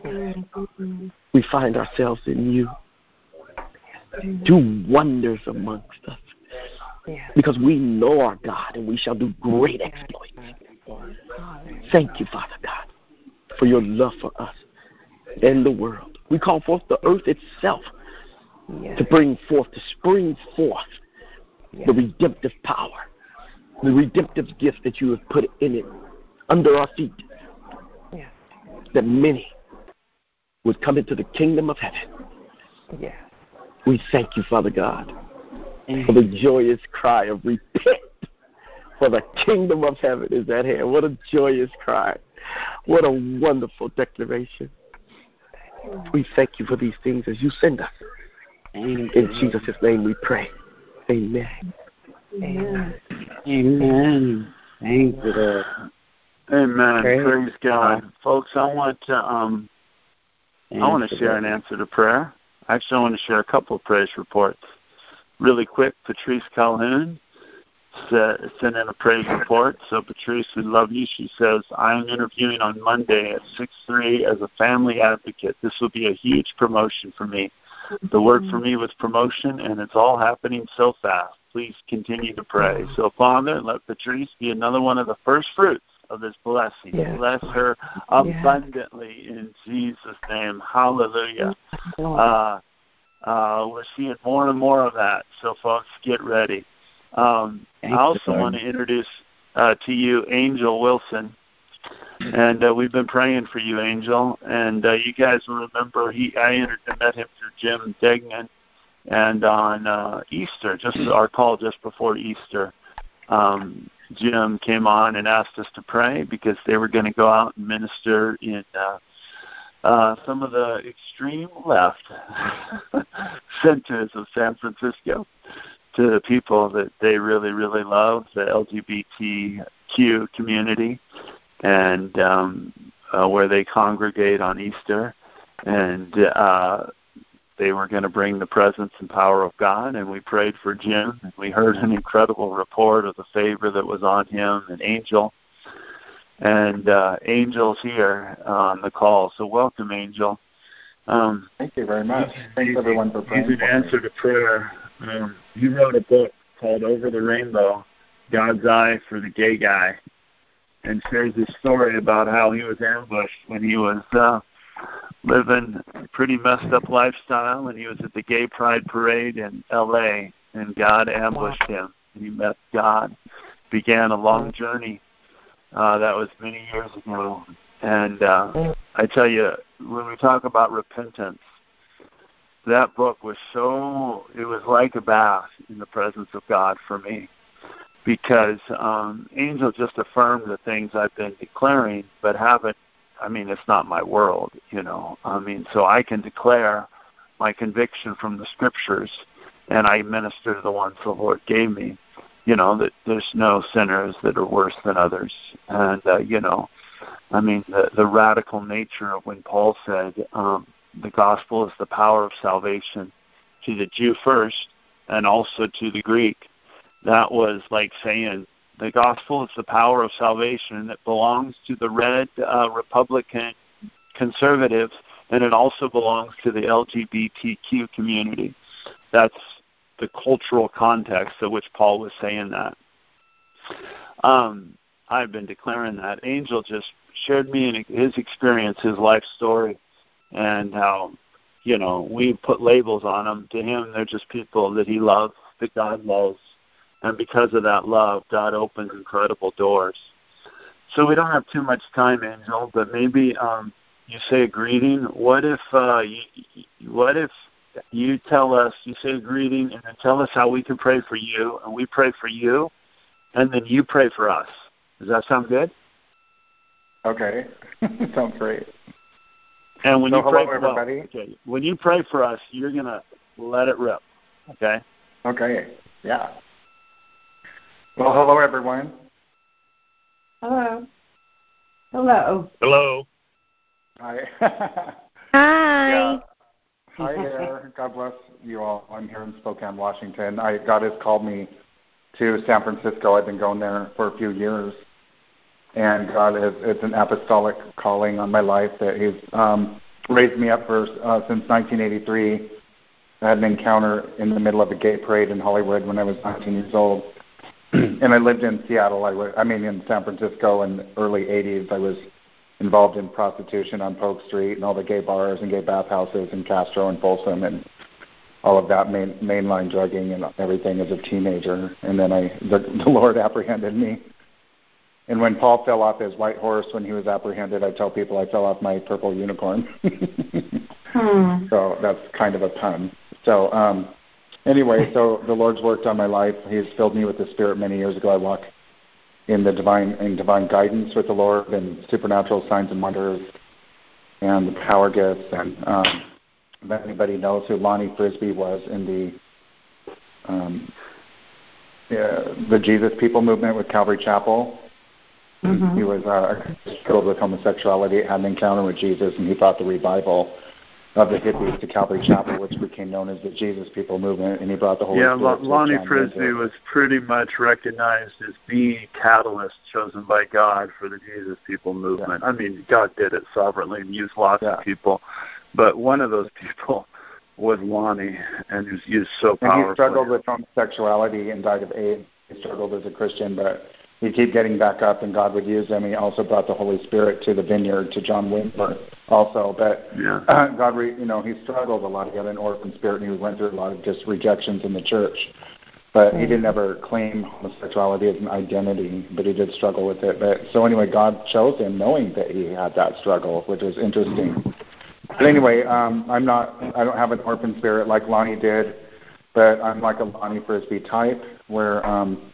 Mm-hmm. We find ourselves in you. Do wonders amongst us. Yes. Because we know our God and we shall do great exploits. Thank you, Father God, for your love for us and the world. We call forth the earth itself Yes. to bring forth, to spring forth the redemptive power, the redemptive gift that you have put in it under our feet, Yes. that many would come into the kingdom of heaven. Yes. We thank you, Father God, for the joyous cry of repent, for the kingdom of heaven is at hand. What a joyous cry. What a wonderful declaration. We thank you for these things as you send us. In Jesus' name we pray. Amen. Amen. Amen. Thank you, Lord. Amen. Praise Praise, God. Folks, I want to um I want to share an answer to prayer. Actually, I want to share a couple of praise reports. Really quick, Patrice Calhoun sa- sent in a praise report. So, Patrice, we love you. She says, I'm interviewing on Monday at 6.3 as a family advocate. This will be a huge promotion for me. The word for me was promotion, and it's all happening so fast. Please continue to pray. So, Father, let Patrice be another one of the first fruits of this blessing. Yes. Bless her abundantly in Jesus' name. Hallelujah. Uh, uh, we're seeing more and more of that. So, folks, get ready. Um, I also want to introduce uh, to you Angel Wilson, and uh, we've been praying for you, Angel. And uh, you guys will remember he I entered, met him through Jim Degnan, and on uh, Easter, just our call just before Easter, um, Jim came on and asked us to pray because they were going to go out and minister in. Uh, uh, some of the extreme left centers of San Francisco to the people that they really, really love, the LGBTQ community, and um, uh, where they congregate on Easter. And uh, they were going to bring the presence and power of God, and we prayed for Jim. And we heard an incredible report of the favor that was on him and Angel. And uh, Angel's here on the call, so welcome, Angel. Um, Thank you very much. Thanks everyone for praying He's an answer to prayer. Um, he wrote a book called Over the Rainbow, God's Eye for the Gay Guy, and shares his story about how he was ambushed when he was uh, living a pretty messed up lifestyle, and he was at the Gay Pride Parade in L.A., and God ambushed him, and he met God, began a long journey. Uh, that was many years ago, and uh, I tell you, when we talk about repentance, that book was so it was like a bath in the presence of God for me because um Angel just affirmed the things I've been declaring but haven't I mean it's not my world, you know. I mean so I can declare my conviction from the scriptures and I minister to the ones the Lord gave me. you know that there's no sinners that are worse than others, and uh, you know, I mean the the radical nature of when Paul said um, the gospel is the power of salvation to the Jew first and also to the Greek. That was like saying the gospel is the power of salvation that belongs to the red uh, Republican conservatives and it also belongs to the LGBTQ community. That's the cultural context of which Paul was saying that. Um, I've been declaring that. Angel just shared me in his experience, his life story, and how, you know, we put labels on them. To him, they're just people that he loves, that God loves. And because of that love, God opens incredible doors. So we don't have too much time, Angel, but maybe um, you say a greeting. What if uh, you, what if you tell us, you say a greeting, and then tell us how we can pray for you, and we pray for you, and then you pray for us. Does that sound good? Okay, sounds great. And when so you pray, hello, well, everybody. okay, when you pray for us, you're gonna let it rip. Okay. Okay. Yeah. Well, hello, everyone. Hello. Hello. Hello. Hi. Hi. Yeah. Hi there. God bless you all. I'm here in Spokane, Washington. I God has called me to San Francisco. I've been going there for a few years, and God has it's an apostolic calling on my life that He's um, raised me up for uh, since 1983. I had an encounter in the middle of a gay parade in Hollywood when I was 19 years old, and I lived in Seattle. I was, I mean, in San Francisco in the early 80s. I was involved in prostitution on Polk Street and all the gay bars and gay bathhouses in Castro and Folsom and all of that main, mainline drugging and everything as a teenager. And then I, the, the Lord apprehended me. And when Paul fell off his white horse when he was apprehended, I tell people I fell off my purple unicorn. Hmm. So that's kind of a pun. So um, anyway, so the Lord's worked on my life. He's filled me with the Spirit many years ago. I walk in the divine in divine guidance with the Lord and supernatural signs and wonders and the power gifts and um, if anybody knows who Lonnie Frisbee was in the um, uh, the Jesus People movement with Calvary Chapel. Mhm. He was uh, struggled with homosexuality, had an encounter with Jesus, and he brought the revival of the hippies to Calvary Chapel, which became known as the Jesus People movement, and he brought the Holy yeah, Spirit. Lonnie Frisbee was pretty much recognized as the catalyst chosen by God for the Jesus People movement. I mean, God did it sovereignly and used lots Yeah. of people, but one of those people was Lonnie, and he was used so And he struggled with homosexuality and died of AIDS. He struggled as a Christian, but he'd keep getting back up, and God would use him. He also brought the Holy Spirit to the vineyard to John Wimber also. But Yeah. uh, God, re, you know, he struggled a lot. He had an orphan spirit, and he went through a lot of just rejections in the church. But he didn't ever claim homosexuality as an identity, but he did struggle with it. But so anyway, God chose him knowing that he had that struggle, which was interesting. But anyway, um, I'm not. I don't have an orphan spirit like Lonnie did, but I'm like a Lonnie Frisbee type, where um,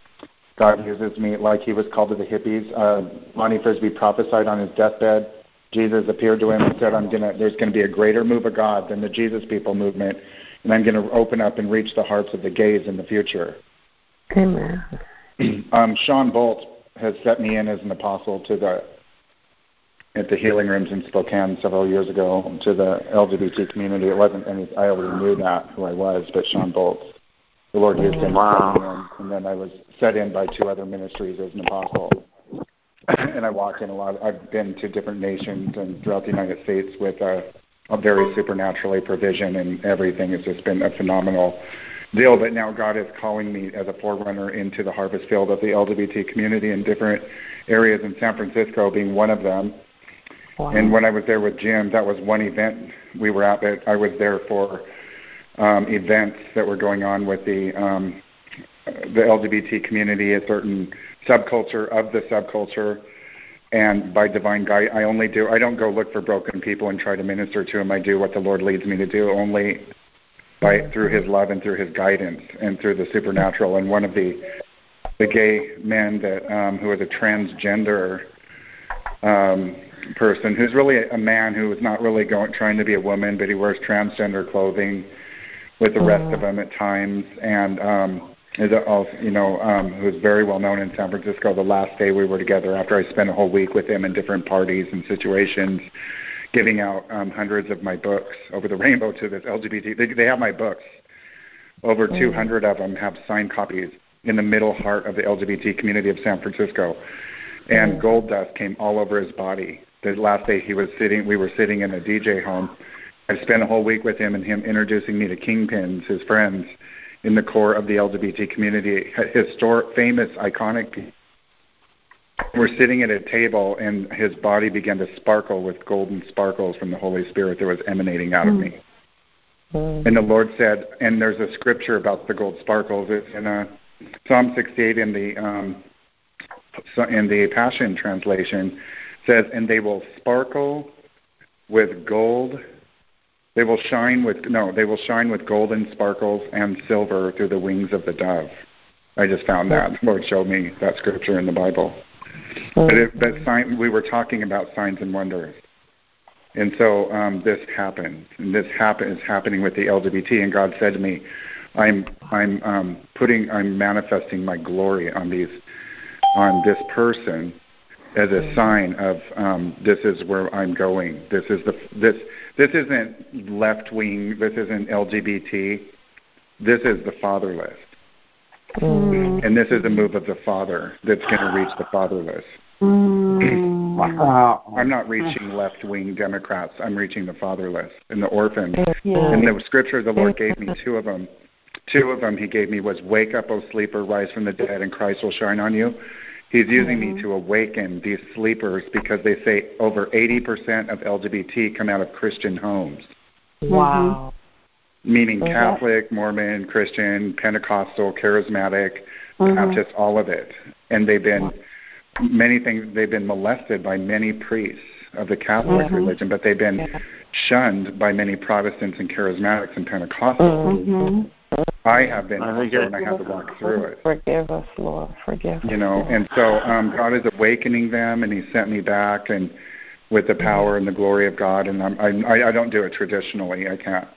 God uses me like He was called to the hippies. Uh, Lonnie Frisbee prophesied on his deathbed. Jesus appeared to him and said, "I'm gonna. There's going to be a greater move of God than the Jesus People movement, and I'm going to open up and reach the hearts of the gays in the future." Amen. um, Shawn Bolz has set me in as an apostle to the at the healing rooms in Spokane several years ago to the LGBT community. It wasn't any. I already knew that who I was, but Shawn Bolz, the Lord used him Wow. to set me in, and then I was set in by two other ministries as an apostle. and I walk in a lot. I've been to different nations and throughout the United States with a, a very supernaturally provision and everything. It's just been a phenomenal deal. But now God is calling me as a forerunner into the harvest field of the LGBT community in different areas in San Francisco, being one of them. And when I was there with Jim, that was one event we were at. That I was there for um, events that were going on with the um, the LGBT community, a certain subculture of the subculture. And by divine guide, I only do. I don't go look for broken people and try to minister to them. I do what the Lord leads me to do, only by through His love and through His guidance and through the supernatural. And one of the the gay men that um, who was a transgender um, person who's really a man who is not really going trying to be a woman, but he wears transgender clothing with the rest of them at times. And um, is also, you know, um, who's very well known in San Francisco. The last day we were together, after I spent a whole week with him in different parties and situations, giving out um, hundreds of my books over the rainbow to this LGBT. They, they have my books. Over mm. 200 of them have signed copies in the middle heart of the LGBT community of San Francisco, and mm. gold dust came all over his body. The last day he was sitting, we were sitting in a DJ home. I spent a whole week with him and him introducing me to kingpins, his friends in the core of the LGBT community, historic, famous, iconic people. We're sitting at a table, and his body began to sparkle with golden sparkles from the Holy Spirit that was emanating out mm. of me. Mm. And the Lord said, and there's a scripture about the gold sparkles. It's in a, uh, Psalm 68 in the um, in the Passion translation says, "And they will sparkle with gold they will shine with no, they will shine with golden sparkles and silver through the wings of the dove. I just found that. The Lord showed me that scripture in the Bible. But, it, but sign, we were talking about signs and wonders. And so um, this happened, and this happen, is happening with the LGBT. And God said to me, "I'm I'm um, putting I'm manifesting my glory on these on this person as a sign of um, this is where I'm going. This is the this this isn't left wing. This isn't LGBT. This is the fatherless, mm. and this is a move of the father that's going to reach the fatherless. Mm. Wow. I'm not reaching left wing Democrats. I'm reaching the fatherless and the orphans. Yeah. And the scripture the Lord gave me two of them. Two of them He gave me was "Wake up, O sleeper, rise from the dead, and Christ will shine on you." He's using mm-hmm. me to awaken these sleepers because they say over 80% of LGBT come out of Christian homes. Wow. Meaning okay. Catholic, Mormon, Christian, Pentecostal, Charismatic, mm-hmm. Baptist, all of it. And they've been many things they've been molested by many priests of the Catholic mm-hmm. religion, but they've been yeah. shunned by many Protestants and charismatics and Pentecostals. I have been I and I had to walk through it. Forgive us, Lord. Forgive us. You know, and so um, God is awakening them, and He sent me back, and with the power and the glory of God. And I'm, I, I don't do it traditionally. I can't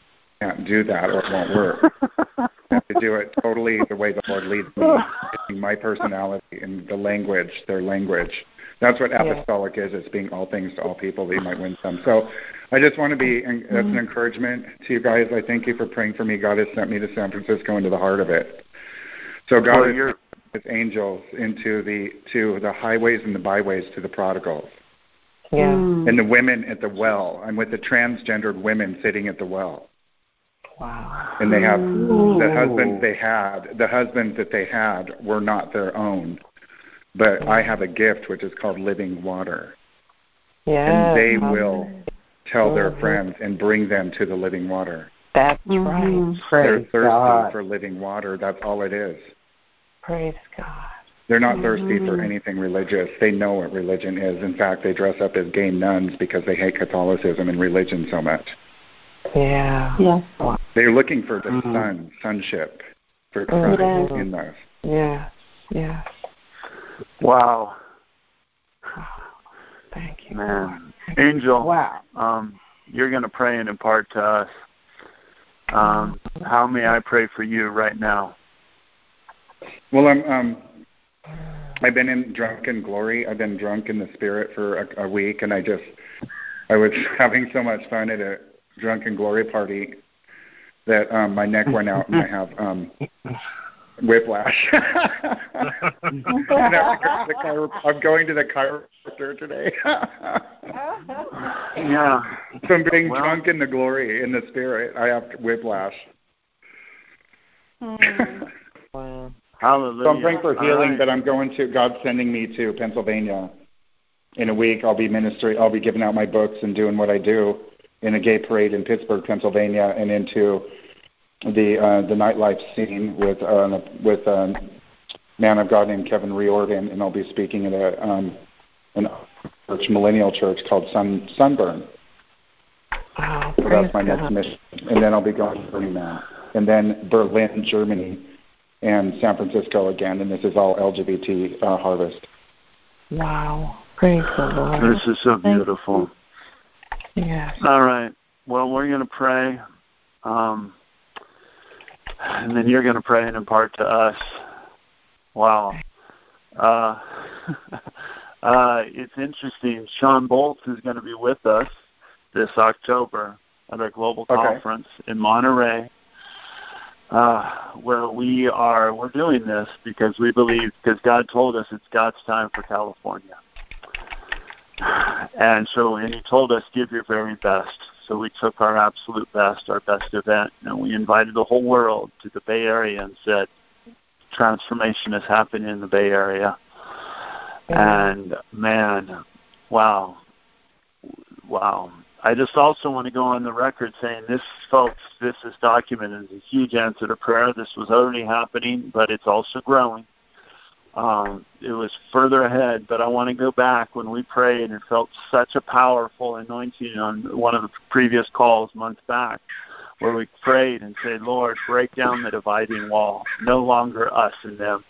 can't do that, or it won't work. I have to do it totally the way the Lord leads me, my personality and the language, their language. That's what apostolic yeah. is. It's being all things to all people that you might win some. So I just want to be, mm-hmm. and that's an encouragement to you guys. I thank you for praying for me. God has sent me to San Francisco into the heart of it. So God well, has His angels into the to the highways and the byways to the prodigals. Yeah. Mm. And the women at the well. I'm with the transgendered women sitting at the well. Wow. And they have Ooh. the husbands they had. The husbands that they had were not their own, but I have a gift which is called living water. Yeah. And they will tell their mm-hmm. friends and bring them to the living water. That's mm-hmm. right. They're thirsty God. for living water. That's all it is. Praise God. They're not mm-hmm. thirsty for mm-hmm. anything religious. They know what religion is. In fact, they dress up as gay nuns because they hate Catholicism and religion so much. Yeah. Yeah. They're looking for the mm-hmm. sun, sonship, for Christ mm-hmm. in us. Yeah. Yeah. Wow. Thank you. Man. Angel, wow. um, you're going to pray and impart to us. Um, how may I pray for you right now? Well, I'm. Um, I've been in drunken glory. I've been drunk in the spirit for a, a week, and I just, I was having so much fun at a drunken glory party that um, my neck went out, and I have um, whiplash. I'm going to the chiropractor today. yeah. From being well, drunk in the glory, in the spirit, I have whiplash. wow. Hmm. Hallelujah. So I'm praying for healing, right. but I'm going to, God's sending me to Pennsylvania in a week. I'll be ministering, I'll be giving out my books and doing what I do in a gay parade in Pittsburgh, Pennsylvania, and into the uh, the nightlife scene with uh, with a man of God named Kevin Riordan, and I'll be speaking at a um, an church, millennial church called Sun Sunburn. Wow, so that's my God. next mission, and then I'll be going to Burning Man, and then Berlin, Germany, and San Francisco again, and this is all LGBT uh, harvest. Wow, praise the Lord. This is so beautiful. Yes. All right. Well, we're going to pray. Um, and then you're going to pray and impart to us. Wow. Uh, uh, it's interesting. Shawn Bolz is going to be with us this October at our global okay. conference in Monterey, uh, where we are. We're doing this because we believe because God told us it's God's time for California. And so, and he told us, give your very best. So we took our absolute best, our best event, and we invited the whole world to the Bay Area and said, transformation is happening in the Bay Area. And man, wow, wow. I just also want to go on the record saying this, folks, this is documented as a huge answer to prayer. This was already happening, but it's also growing. Um, it was further ahead, but I want to go back when we prayed and felt such a powerful anointing on one of the previous calls months back, where we prayed and said, Lord, break down the dividing wall. No longer us and them.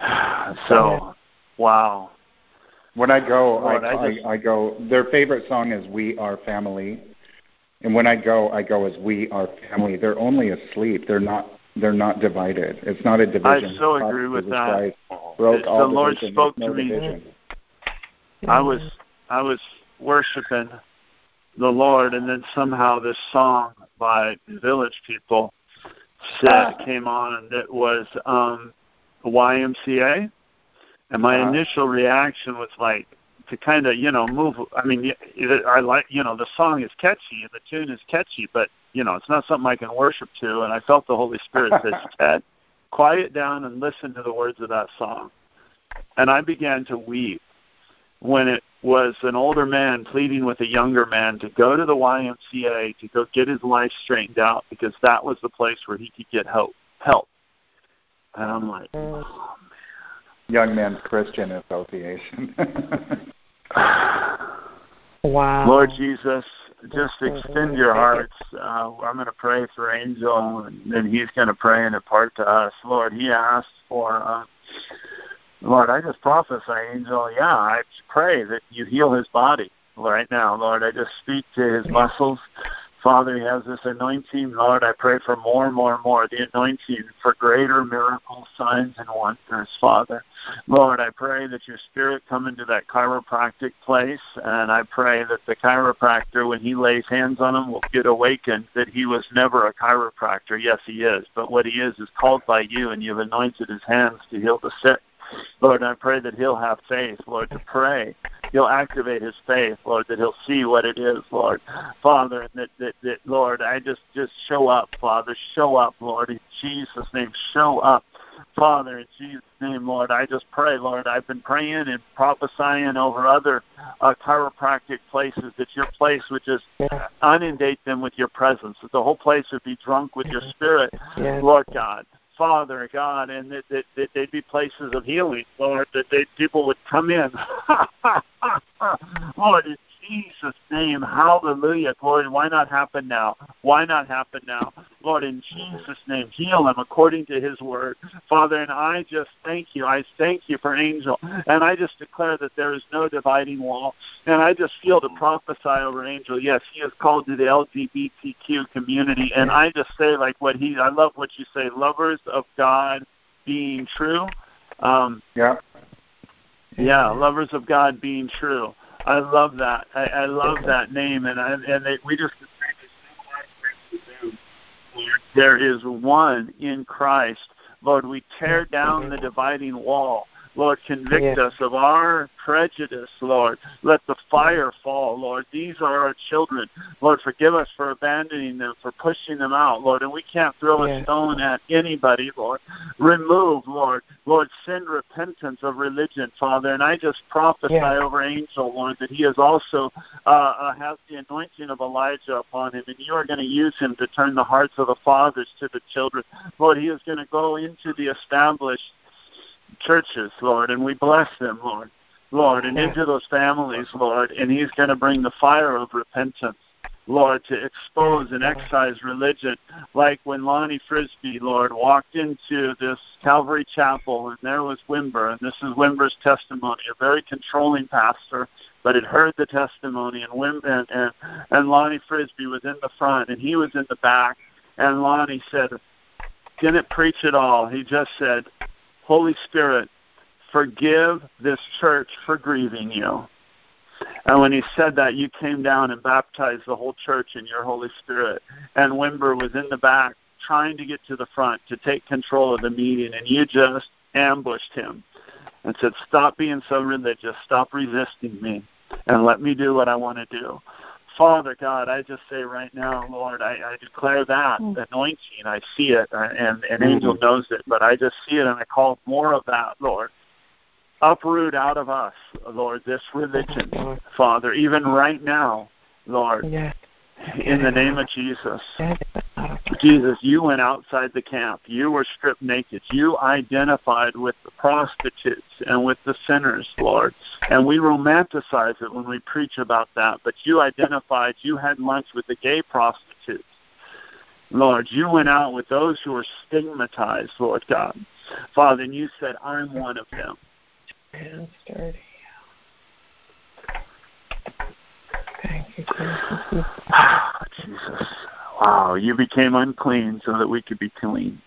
So, wow. When I go, Lord, I, I just- I, I go. Their favorite song is "We Are Family," and when I go, I go as "We Are Family." They're only asleep. They're not. They're not divided. It's not a division. I so agree with Jesus that. Broke The all Lord division. spoke There's to me. division. I was I was worshiping the Lord, and then somehow this song by Village People said came on, and it was um, YMCA. And my Uh-huh. initial reaction was like to kind of you know move. I mean, I like you know the song is catchy and the tune is catchy, but you know it's not something I can worship to. And I felt the Holy Spirit say, "Ted, quiet down and listen to the words of that song." And I began to weep when it was an older man pleading with a younger man to go to the YMCA to go get his life straightened out because that was the place where he could get help. Help. And I'm like, oh, Young Men's Christian Association. Wow. Lord Jesus, just extend your hearts. Uh, I'm going to pray for Angel, and then he's going to pray and impart to us. Lord, he asked for, uh, Lord, I just prophesy, Angel, yeah, I pray that you heal his body right now. Lord, I just speak to his muscles. Father, he has this anointing. Lord, I pray for more and more and more the anointing for greater miracles, signs, and wonders, Father. Lord, I pray that your spirit come into that chiropractic place, and I pray that the chiropractor, when he lays hands on him, will get awakened that he was never a chiropractor. Yes, he is, but what he is is called by you, and you've anointed his hands to heal the sick. Lord, I pray that he'll have faith, Lord, to pray. He'll activate his faith, Lord, that he'll see what it is, Lord. Father, and that, that, that Lord, I just, just show up, Father. Show up, Lord, in Jesus' name. Show up. Father, in Jesus' name, Lord, I just pray, Lord, I've been praying and prophesying over other uh, chiropractic places that your place would just inundate them with your presence, that the whole place would be drunk with your spirit. Lord God. Father God, and that, that, that they'd be places of healing, Lord, that they, people would come in. Lord, Jesus' name, hallelujah. Glory, why not happen now? Why not happen now? Lord, in Jesus' name, heal him according to his word. Father, and I just thank you. I thank you for Angel. And I just declare that there is no dividing wall. And I just feel to prophesy over Angel. Yes, he is called to the LGBTQ community. And I just say, like what he, I love what you say, lovers of God being true. Um, yeah. yeah, lovers of God being true. I love that. I, I love that name, and I, and it, we just there is one in Christ. Lord, we tear down the dividing wall. Lord, convict us of our prejudice, Lord. Let the fire fall, Lord. These are our children. Lord, forgive us for abandoning them, for pushing them out, Lord. And we can't throw a stone at anybody, Lord. Remove, Lord. Lord, send repentance of religion, Father. And I just prophesy over Angel, Lord, that he is also uh, uh, has the anointing of Elijah upon him, and you are going to use him to turn the hearts of the fathers to the children. Lord, he is going to go into the established churches, Lord, and we bless them, Lord. Lord, and into those families, Lord, and He's going to bring the fire of repentance, Lord, to expose and excise religion, like when Lonnie Frisbee, Lord, walked into this Calvary Chapel, and there was Wimber, and this is Wimber's testimony, a very controlling pastor, but had heard the testimony, and Wim and, and and Lonnie Frisbee was in the front, and he was in the back, And Lonnie said, didn't preach at all. He just said, Holy Spirit, forgive this church for grieving you. And when he said that, you came down and baptized the whole church in your Holy Spirit. And Wimber was in the back trying to get to the front to take control of the meeting, and you just ambushed him and said, Stop being so religious, stop resisting me, and let me do what I want to do. Father God, I just say right now, Lord, I, I declare that mm. anointing. I see it, uh, and an mm. angel knows it, but I just see it, and I call more of that, Lord. Uproot out of us, Lord, this religion, Father, even right now, Lord. Yes in the name of Jesus. Jesus, you went outside the camp. You were stripped naked. You identified with the prostitutes and with the sinners, Lord. And we romanticize it when we preach about that. But you identified, you had lunch with the gay prostitutes. Lord, you went out with those who were stigmatized, Lord God. Father, and you said, I'm one of them. And. Thank you, Jesus. Jesus. Wow, you became unclean so that we could be clean.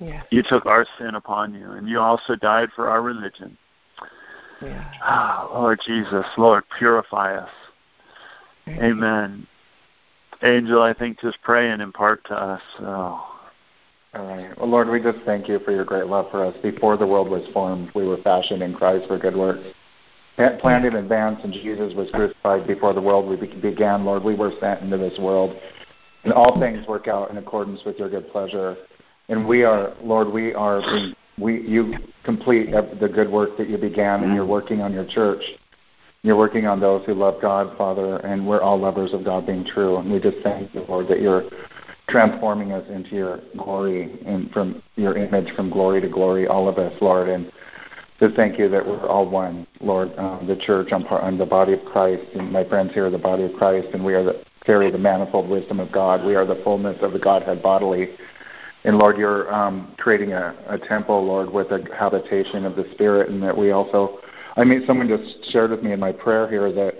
Yeah. You took our sin upon you, and you also died for our religion. Yeah. Ah, Lord Jesus, Lord, purify us. Thank Amen. You. Angel, I think just pray and impart to us. Oh. All right. Well, Lord, we just thank you for your great love for us. Before the world was formed, we were fashioned in Christ for good works planned in advance, and Jesus was crucified before the world we began. Lord, we were sent into this world, and all things work out in accordance with your good pleasure. And we are, Lord, we are we you complete the good work that you began, and you're working on your church. You're working on those who love God, Father, and we're all lovers of God being true. And we just thank you, Lord, that you're transforming us into your glory and from your image from glory to glory, all of us, Lord. And to thank you that we're all one, Lord. Um, the church, I'm, part, I'm the body of Christ, and my friends here are the body of Christ, and we are the, carry the manifold wisdom of God. We are the fullness of the Godhead bodily. And Lord, you're um, creating a, a temple, Lord, with a habitation of the Spirit, and that we also. I mean, someone just shared with me in my prayer here that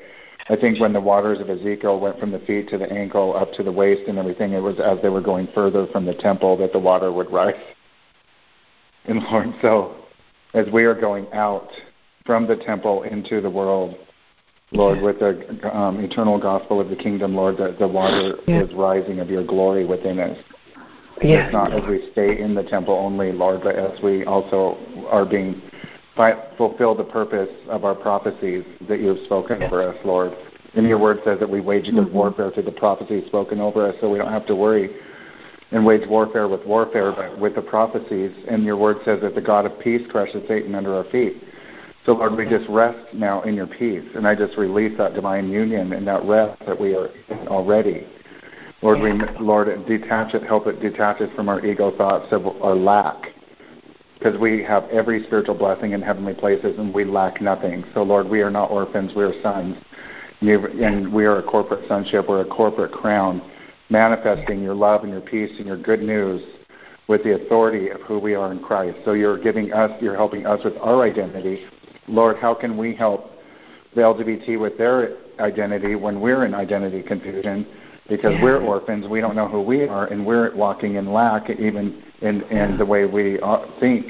I think when the waters of Ezekiel went from the feet to the ankle up to the waist and everything, it was as they were going further from the temple that the water would rise. And Lord, so as we are going out from the temple into the world, Lord, with the um, eternal gospel of the kingdom, Lord, that the water yeah. is rising of your glory within us. Yeah. It's not as we stay in the temple only, Lord, but as we also are being fulfill the purpose of our prophecies that you have spoken yeah. over us, Lord. And your word says that we wage a good mm-hmm. warfare to the prophecies spoken over us, so we don't have to worry and wage warfare with warfare, but with the prophecies. And your word says that the God of peace crushes Satan under our feet. So, Lord, we just rest now in your peace. And I just release that divine union and that rest that we are already. Lord, we, Lord, detach it, help it detach it from our ego thoughts of our lack. Because we have every spiritual blessing in heavenly places and we lack nothing. So, Lord, we are not orphans, we are sons. And we are a corporate sonship, we're a corporate crown manifesting your love and your peace and your good news with the authority of who we are in Christ. So you're giving us, you're helping us with our identity. Lord, how can we help the LGBT with their identity when we're in identity confusion? Because yeah. we're orphans, we don't know who we are, and we're walking in lack even in, in the way we think.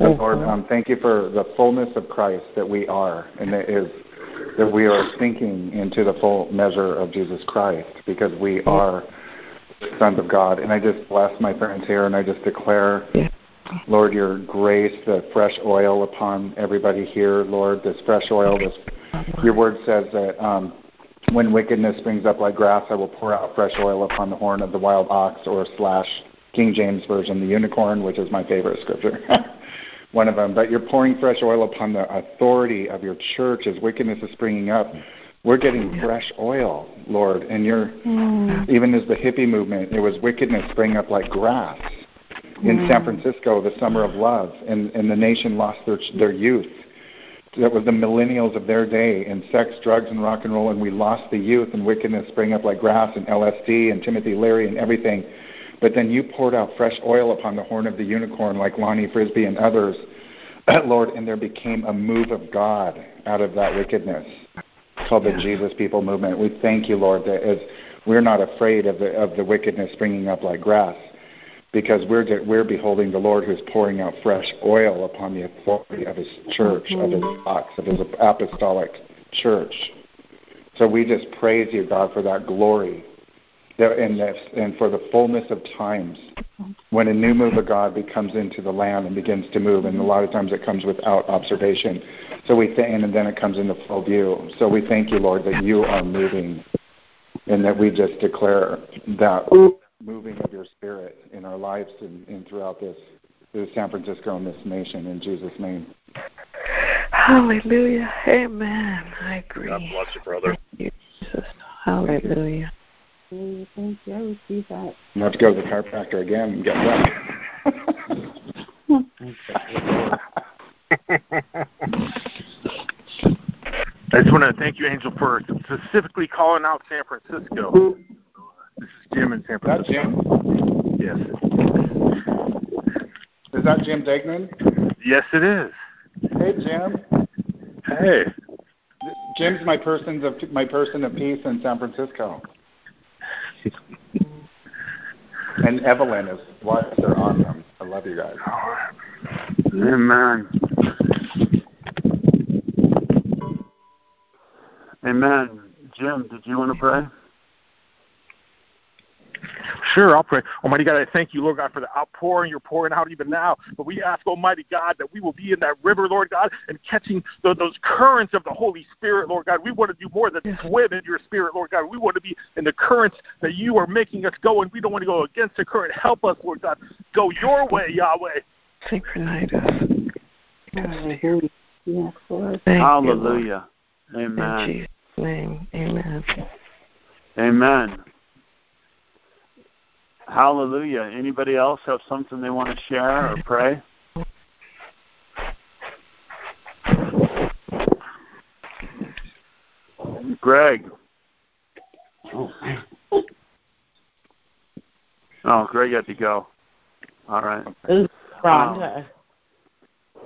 Mm-hmm. Lord, um, thank you for the fullness of Christ that we are, and it is that we are sinking into the full measure of Jesus Christ because we are sons of God. And I just bless my friends here and I just declare, Lord, your grace, the fresh oil upon everybody here, Lord, this fresh oil, this your word says that um, when wickedness springs up like grass, I will pour out fresh oil upon the horn of the wild ox or slash King James Version, the unicorn, which is my favorite scripture. one of them. But you're pouring fresh oil upon the authority of your church as wickedness is springing up. We're getting fresh oil, Lord, and you're mm. even as the hippie movement, it was wickedness springing up like grass in mm. San Francisco, the summer of love, and, and the nation lost their their youth. That was the millennials of their day, and sex, drugs, and rock and roll, and we lost the youth, and wickedness sprang up like grass, and LSD, and Timothy Leary, and everything. But then you poured out fresh oil upon the horn of the unicorn, like Lonnie Frisbee and others, Lord, and there became a move of God out of that wickedness called the Jesus People Movement. We thank you, Lord, that as We're not afraid of the of the wickedness springing up like grass, because we're de- we're beholding the Lord who's pouring out fresh oil upon the authority of His church, of His mm-hmm. box, of His apostolic church. So we just praise you, God, for that glory, that and this, and for the fullness of times when a new move of God becomes into the land and begins to move, and a lot of times it comes without observation. So we th- and then it comes into full view. So we thank you, Lord, that you are moving, and that we just declare that moving of your Spirit in our lives and, and throughout this, this San Francisco and this nation. In Jesus' name. Hallelujah. Amen. I agree. God bless you, brother. Thank you, Jesus. Hallelujah. Thank you. I receive that. You have to go to the chiropractor again and get that. I just want to thank you, Angel, for specifically calling out San Francisco. This is Jim in San That Francisco. Jim? Yes. Is that Jim Degnan? Yes, it is. Hey, Jim. Hey. Jim's my person of my person of peace in San Francisco. And Evelyn is wives are on them. I love you guys. Amen. Amen. Jim, did you want to pray? Sure, I'll pray. Almighty God, I thank you, Lord God, for the outpouring you're pouring out even now. But we ask, Almighty God, that we will be in that river, Lord God, and catching the, those currents of the Holy Spirit, Lord God. We want to do more than swim in your Spirit, Lord God. We want to be in the currents that you are making us go, and we don't want to go against the current. Help us, Lord God, go your way, Yahweh. Synchronize us. Hallelujah. Yes, Lord. Thank Hallelujah. you, Lord. Amen. In Jesus' name. Amen. Amen. Hallelujah. Anybody else have something they want to share or pray? Greg. Oh, Greg had to go. All right. Rhonda.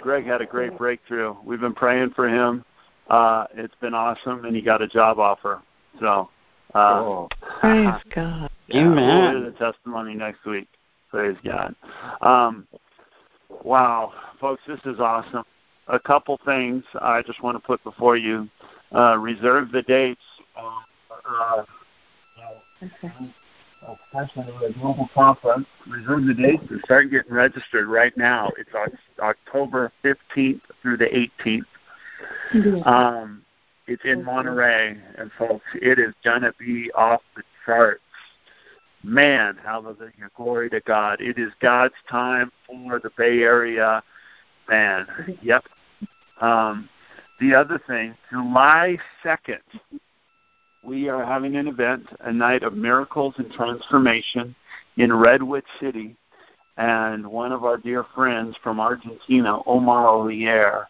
Greg had a great breakthrough. We've been praying for him. Uh, it's been awesome, and he got a job offer. So, uh, Praise God. yeah, Amen. We'll hear the testimony next week. Praise God. Um, wow, folks, this is awesome. A couple things I just want to put before you. Uh, reserve the dates. Uh, uh, especially the global conference. Reserve the dates and start getting registered right now. It's October 15th through the 18th. Um, it's in Monterey, and folks, it is gonna be off the charts. Man, hallelujah, glory to God! It is God's time for the Bay Area. Man, yep. Um, the other thing, July second, we are having an event, a night of miracles and transformation in Redwood City, and one of our dear friends from Argentina, Omar Olier,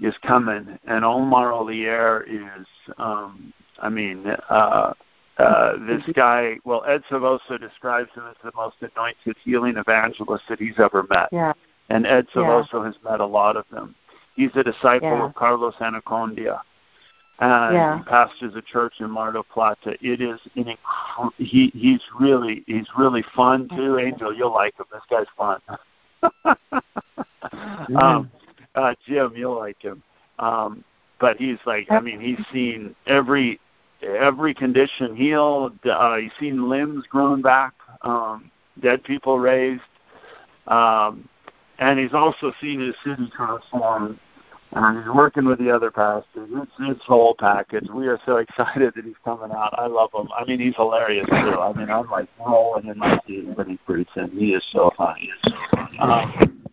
is coming, and Omar Olier is, um, I mean, uh, uh, this guy. Well, Ed Silvoso describes him as the most anointed healing evangelist that he's ever met, Yeah. and Ed Yeah. Has met a lot of them. He's a disciple Yeah. of Carlos Anacondia, and Yeah. he pastors a church in Mar del Plata. It is an inc- he he's really he's really fun too. Angel, you'll like him. This guy's fun. um, uh, Jim, you'll like him. Um, but he's like, I mean, he's seen every every condition healed. Uh, he's seen limbs grown back, um, dead people raised, um, and he's also seen his city transformed. And he's working with the other pastors. It's it's the whole package. We are so excited that he's coming out. I love him. I mean, he's hilarious too. I mean, I'm like rolling in my seat when he preaching. He is so funny. He is so funny. Um,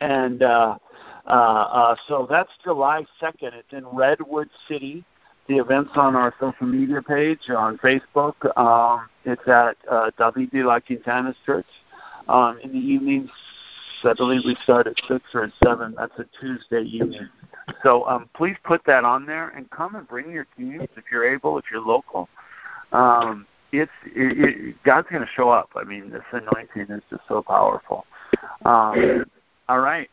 and uh, uh, uh, so that's July 2nd. It's in Redwood City. The event's on our social media page on Facebook. Um, it's at uh, W.D. La Quintana's church. Um, in the evenings, I believe we start at 6 or at 7. That's a Tuesday evening. So um, please put that on there and come and bring your teams if you're able, if you're local. Um, it's it, it, God's going to show up. I mean, this anointing is just so powerful. Um, all right.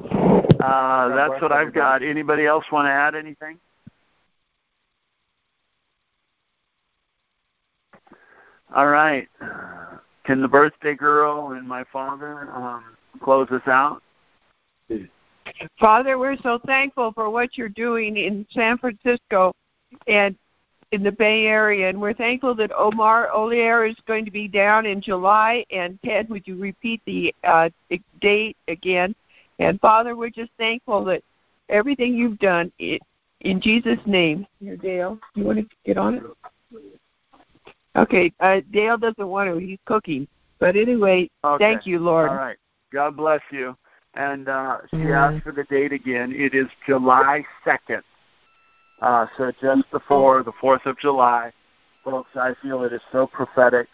Uh, that's what I've got. Anybody else want to add anything? All right. Can the birthday girl and my father um, close us out? Father, we're so thankful for what you're doing in San Francisco and in the Bay Area, and we're thankful that Omar Olier is going to be down in July. And Ted, would you repeat the uh, date again? And Father, we're just thankful that everything you've done it, in Jesus' name. Here, Dale, you want to get on it? Okay, uh, Dale doesn't want to. He's cooking. But anyway, okay. thank you, Lord. All right. God bless you. And uh, she mm-hmm. asked for the date again. It is July 2nd. Uh, so just before the 4th of July, folks, I feel it is so prophetic.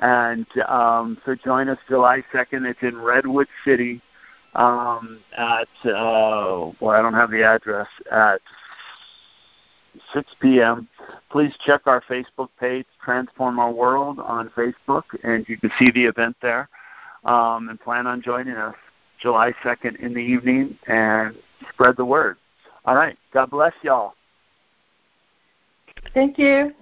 And um, so join us July 2nd. It's in Redwood City um, at, uh, well, I don't have the address, at 6 p.m. Please check our Facebook page, Transform Our World, on Facebook, and you can see the event there. Um, and plan on joining us July 2nd in the evening and spread the word. All right. God bless y'all. Thank you.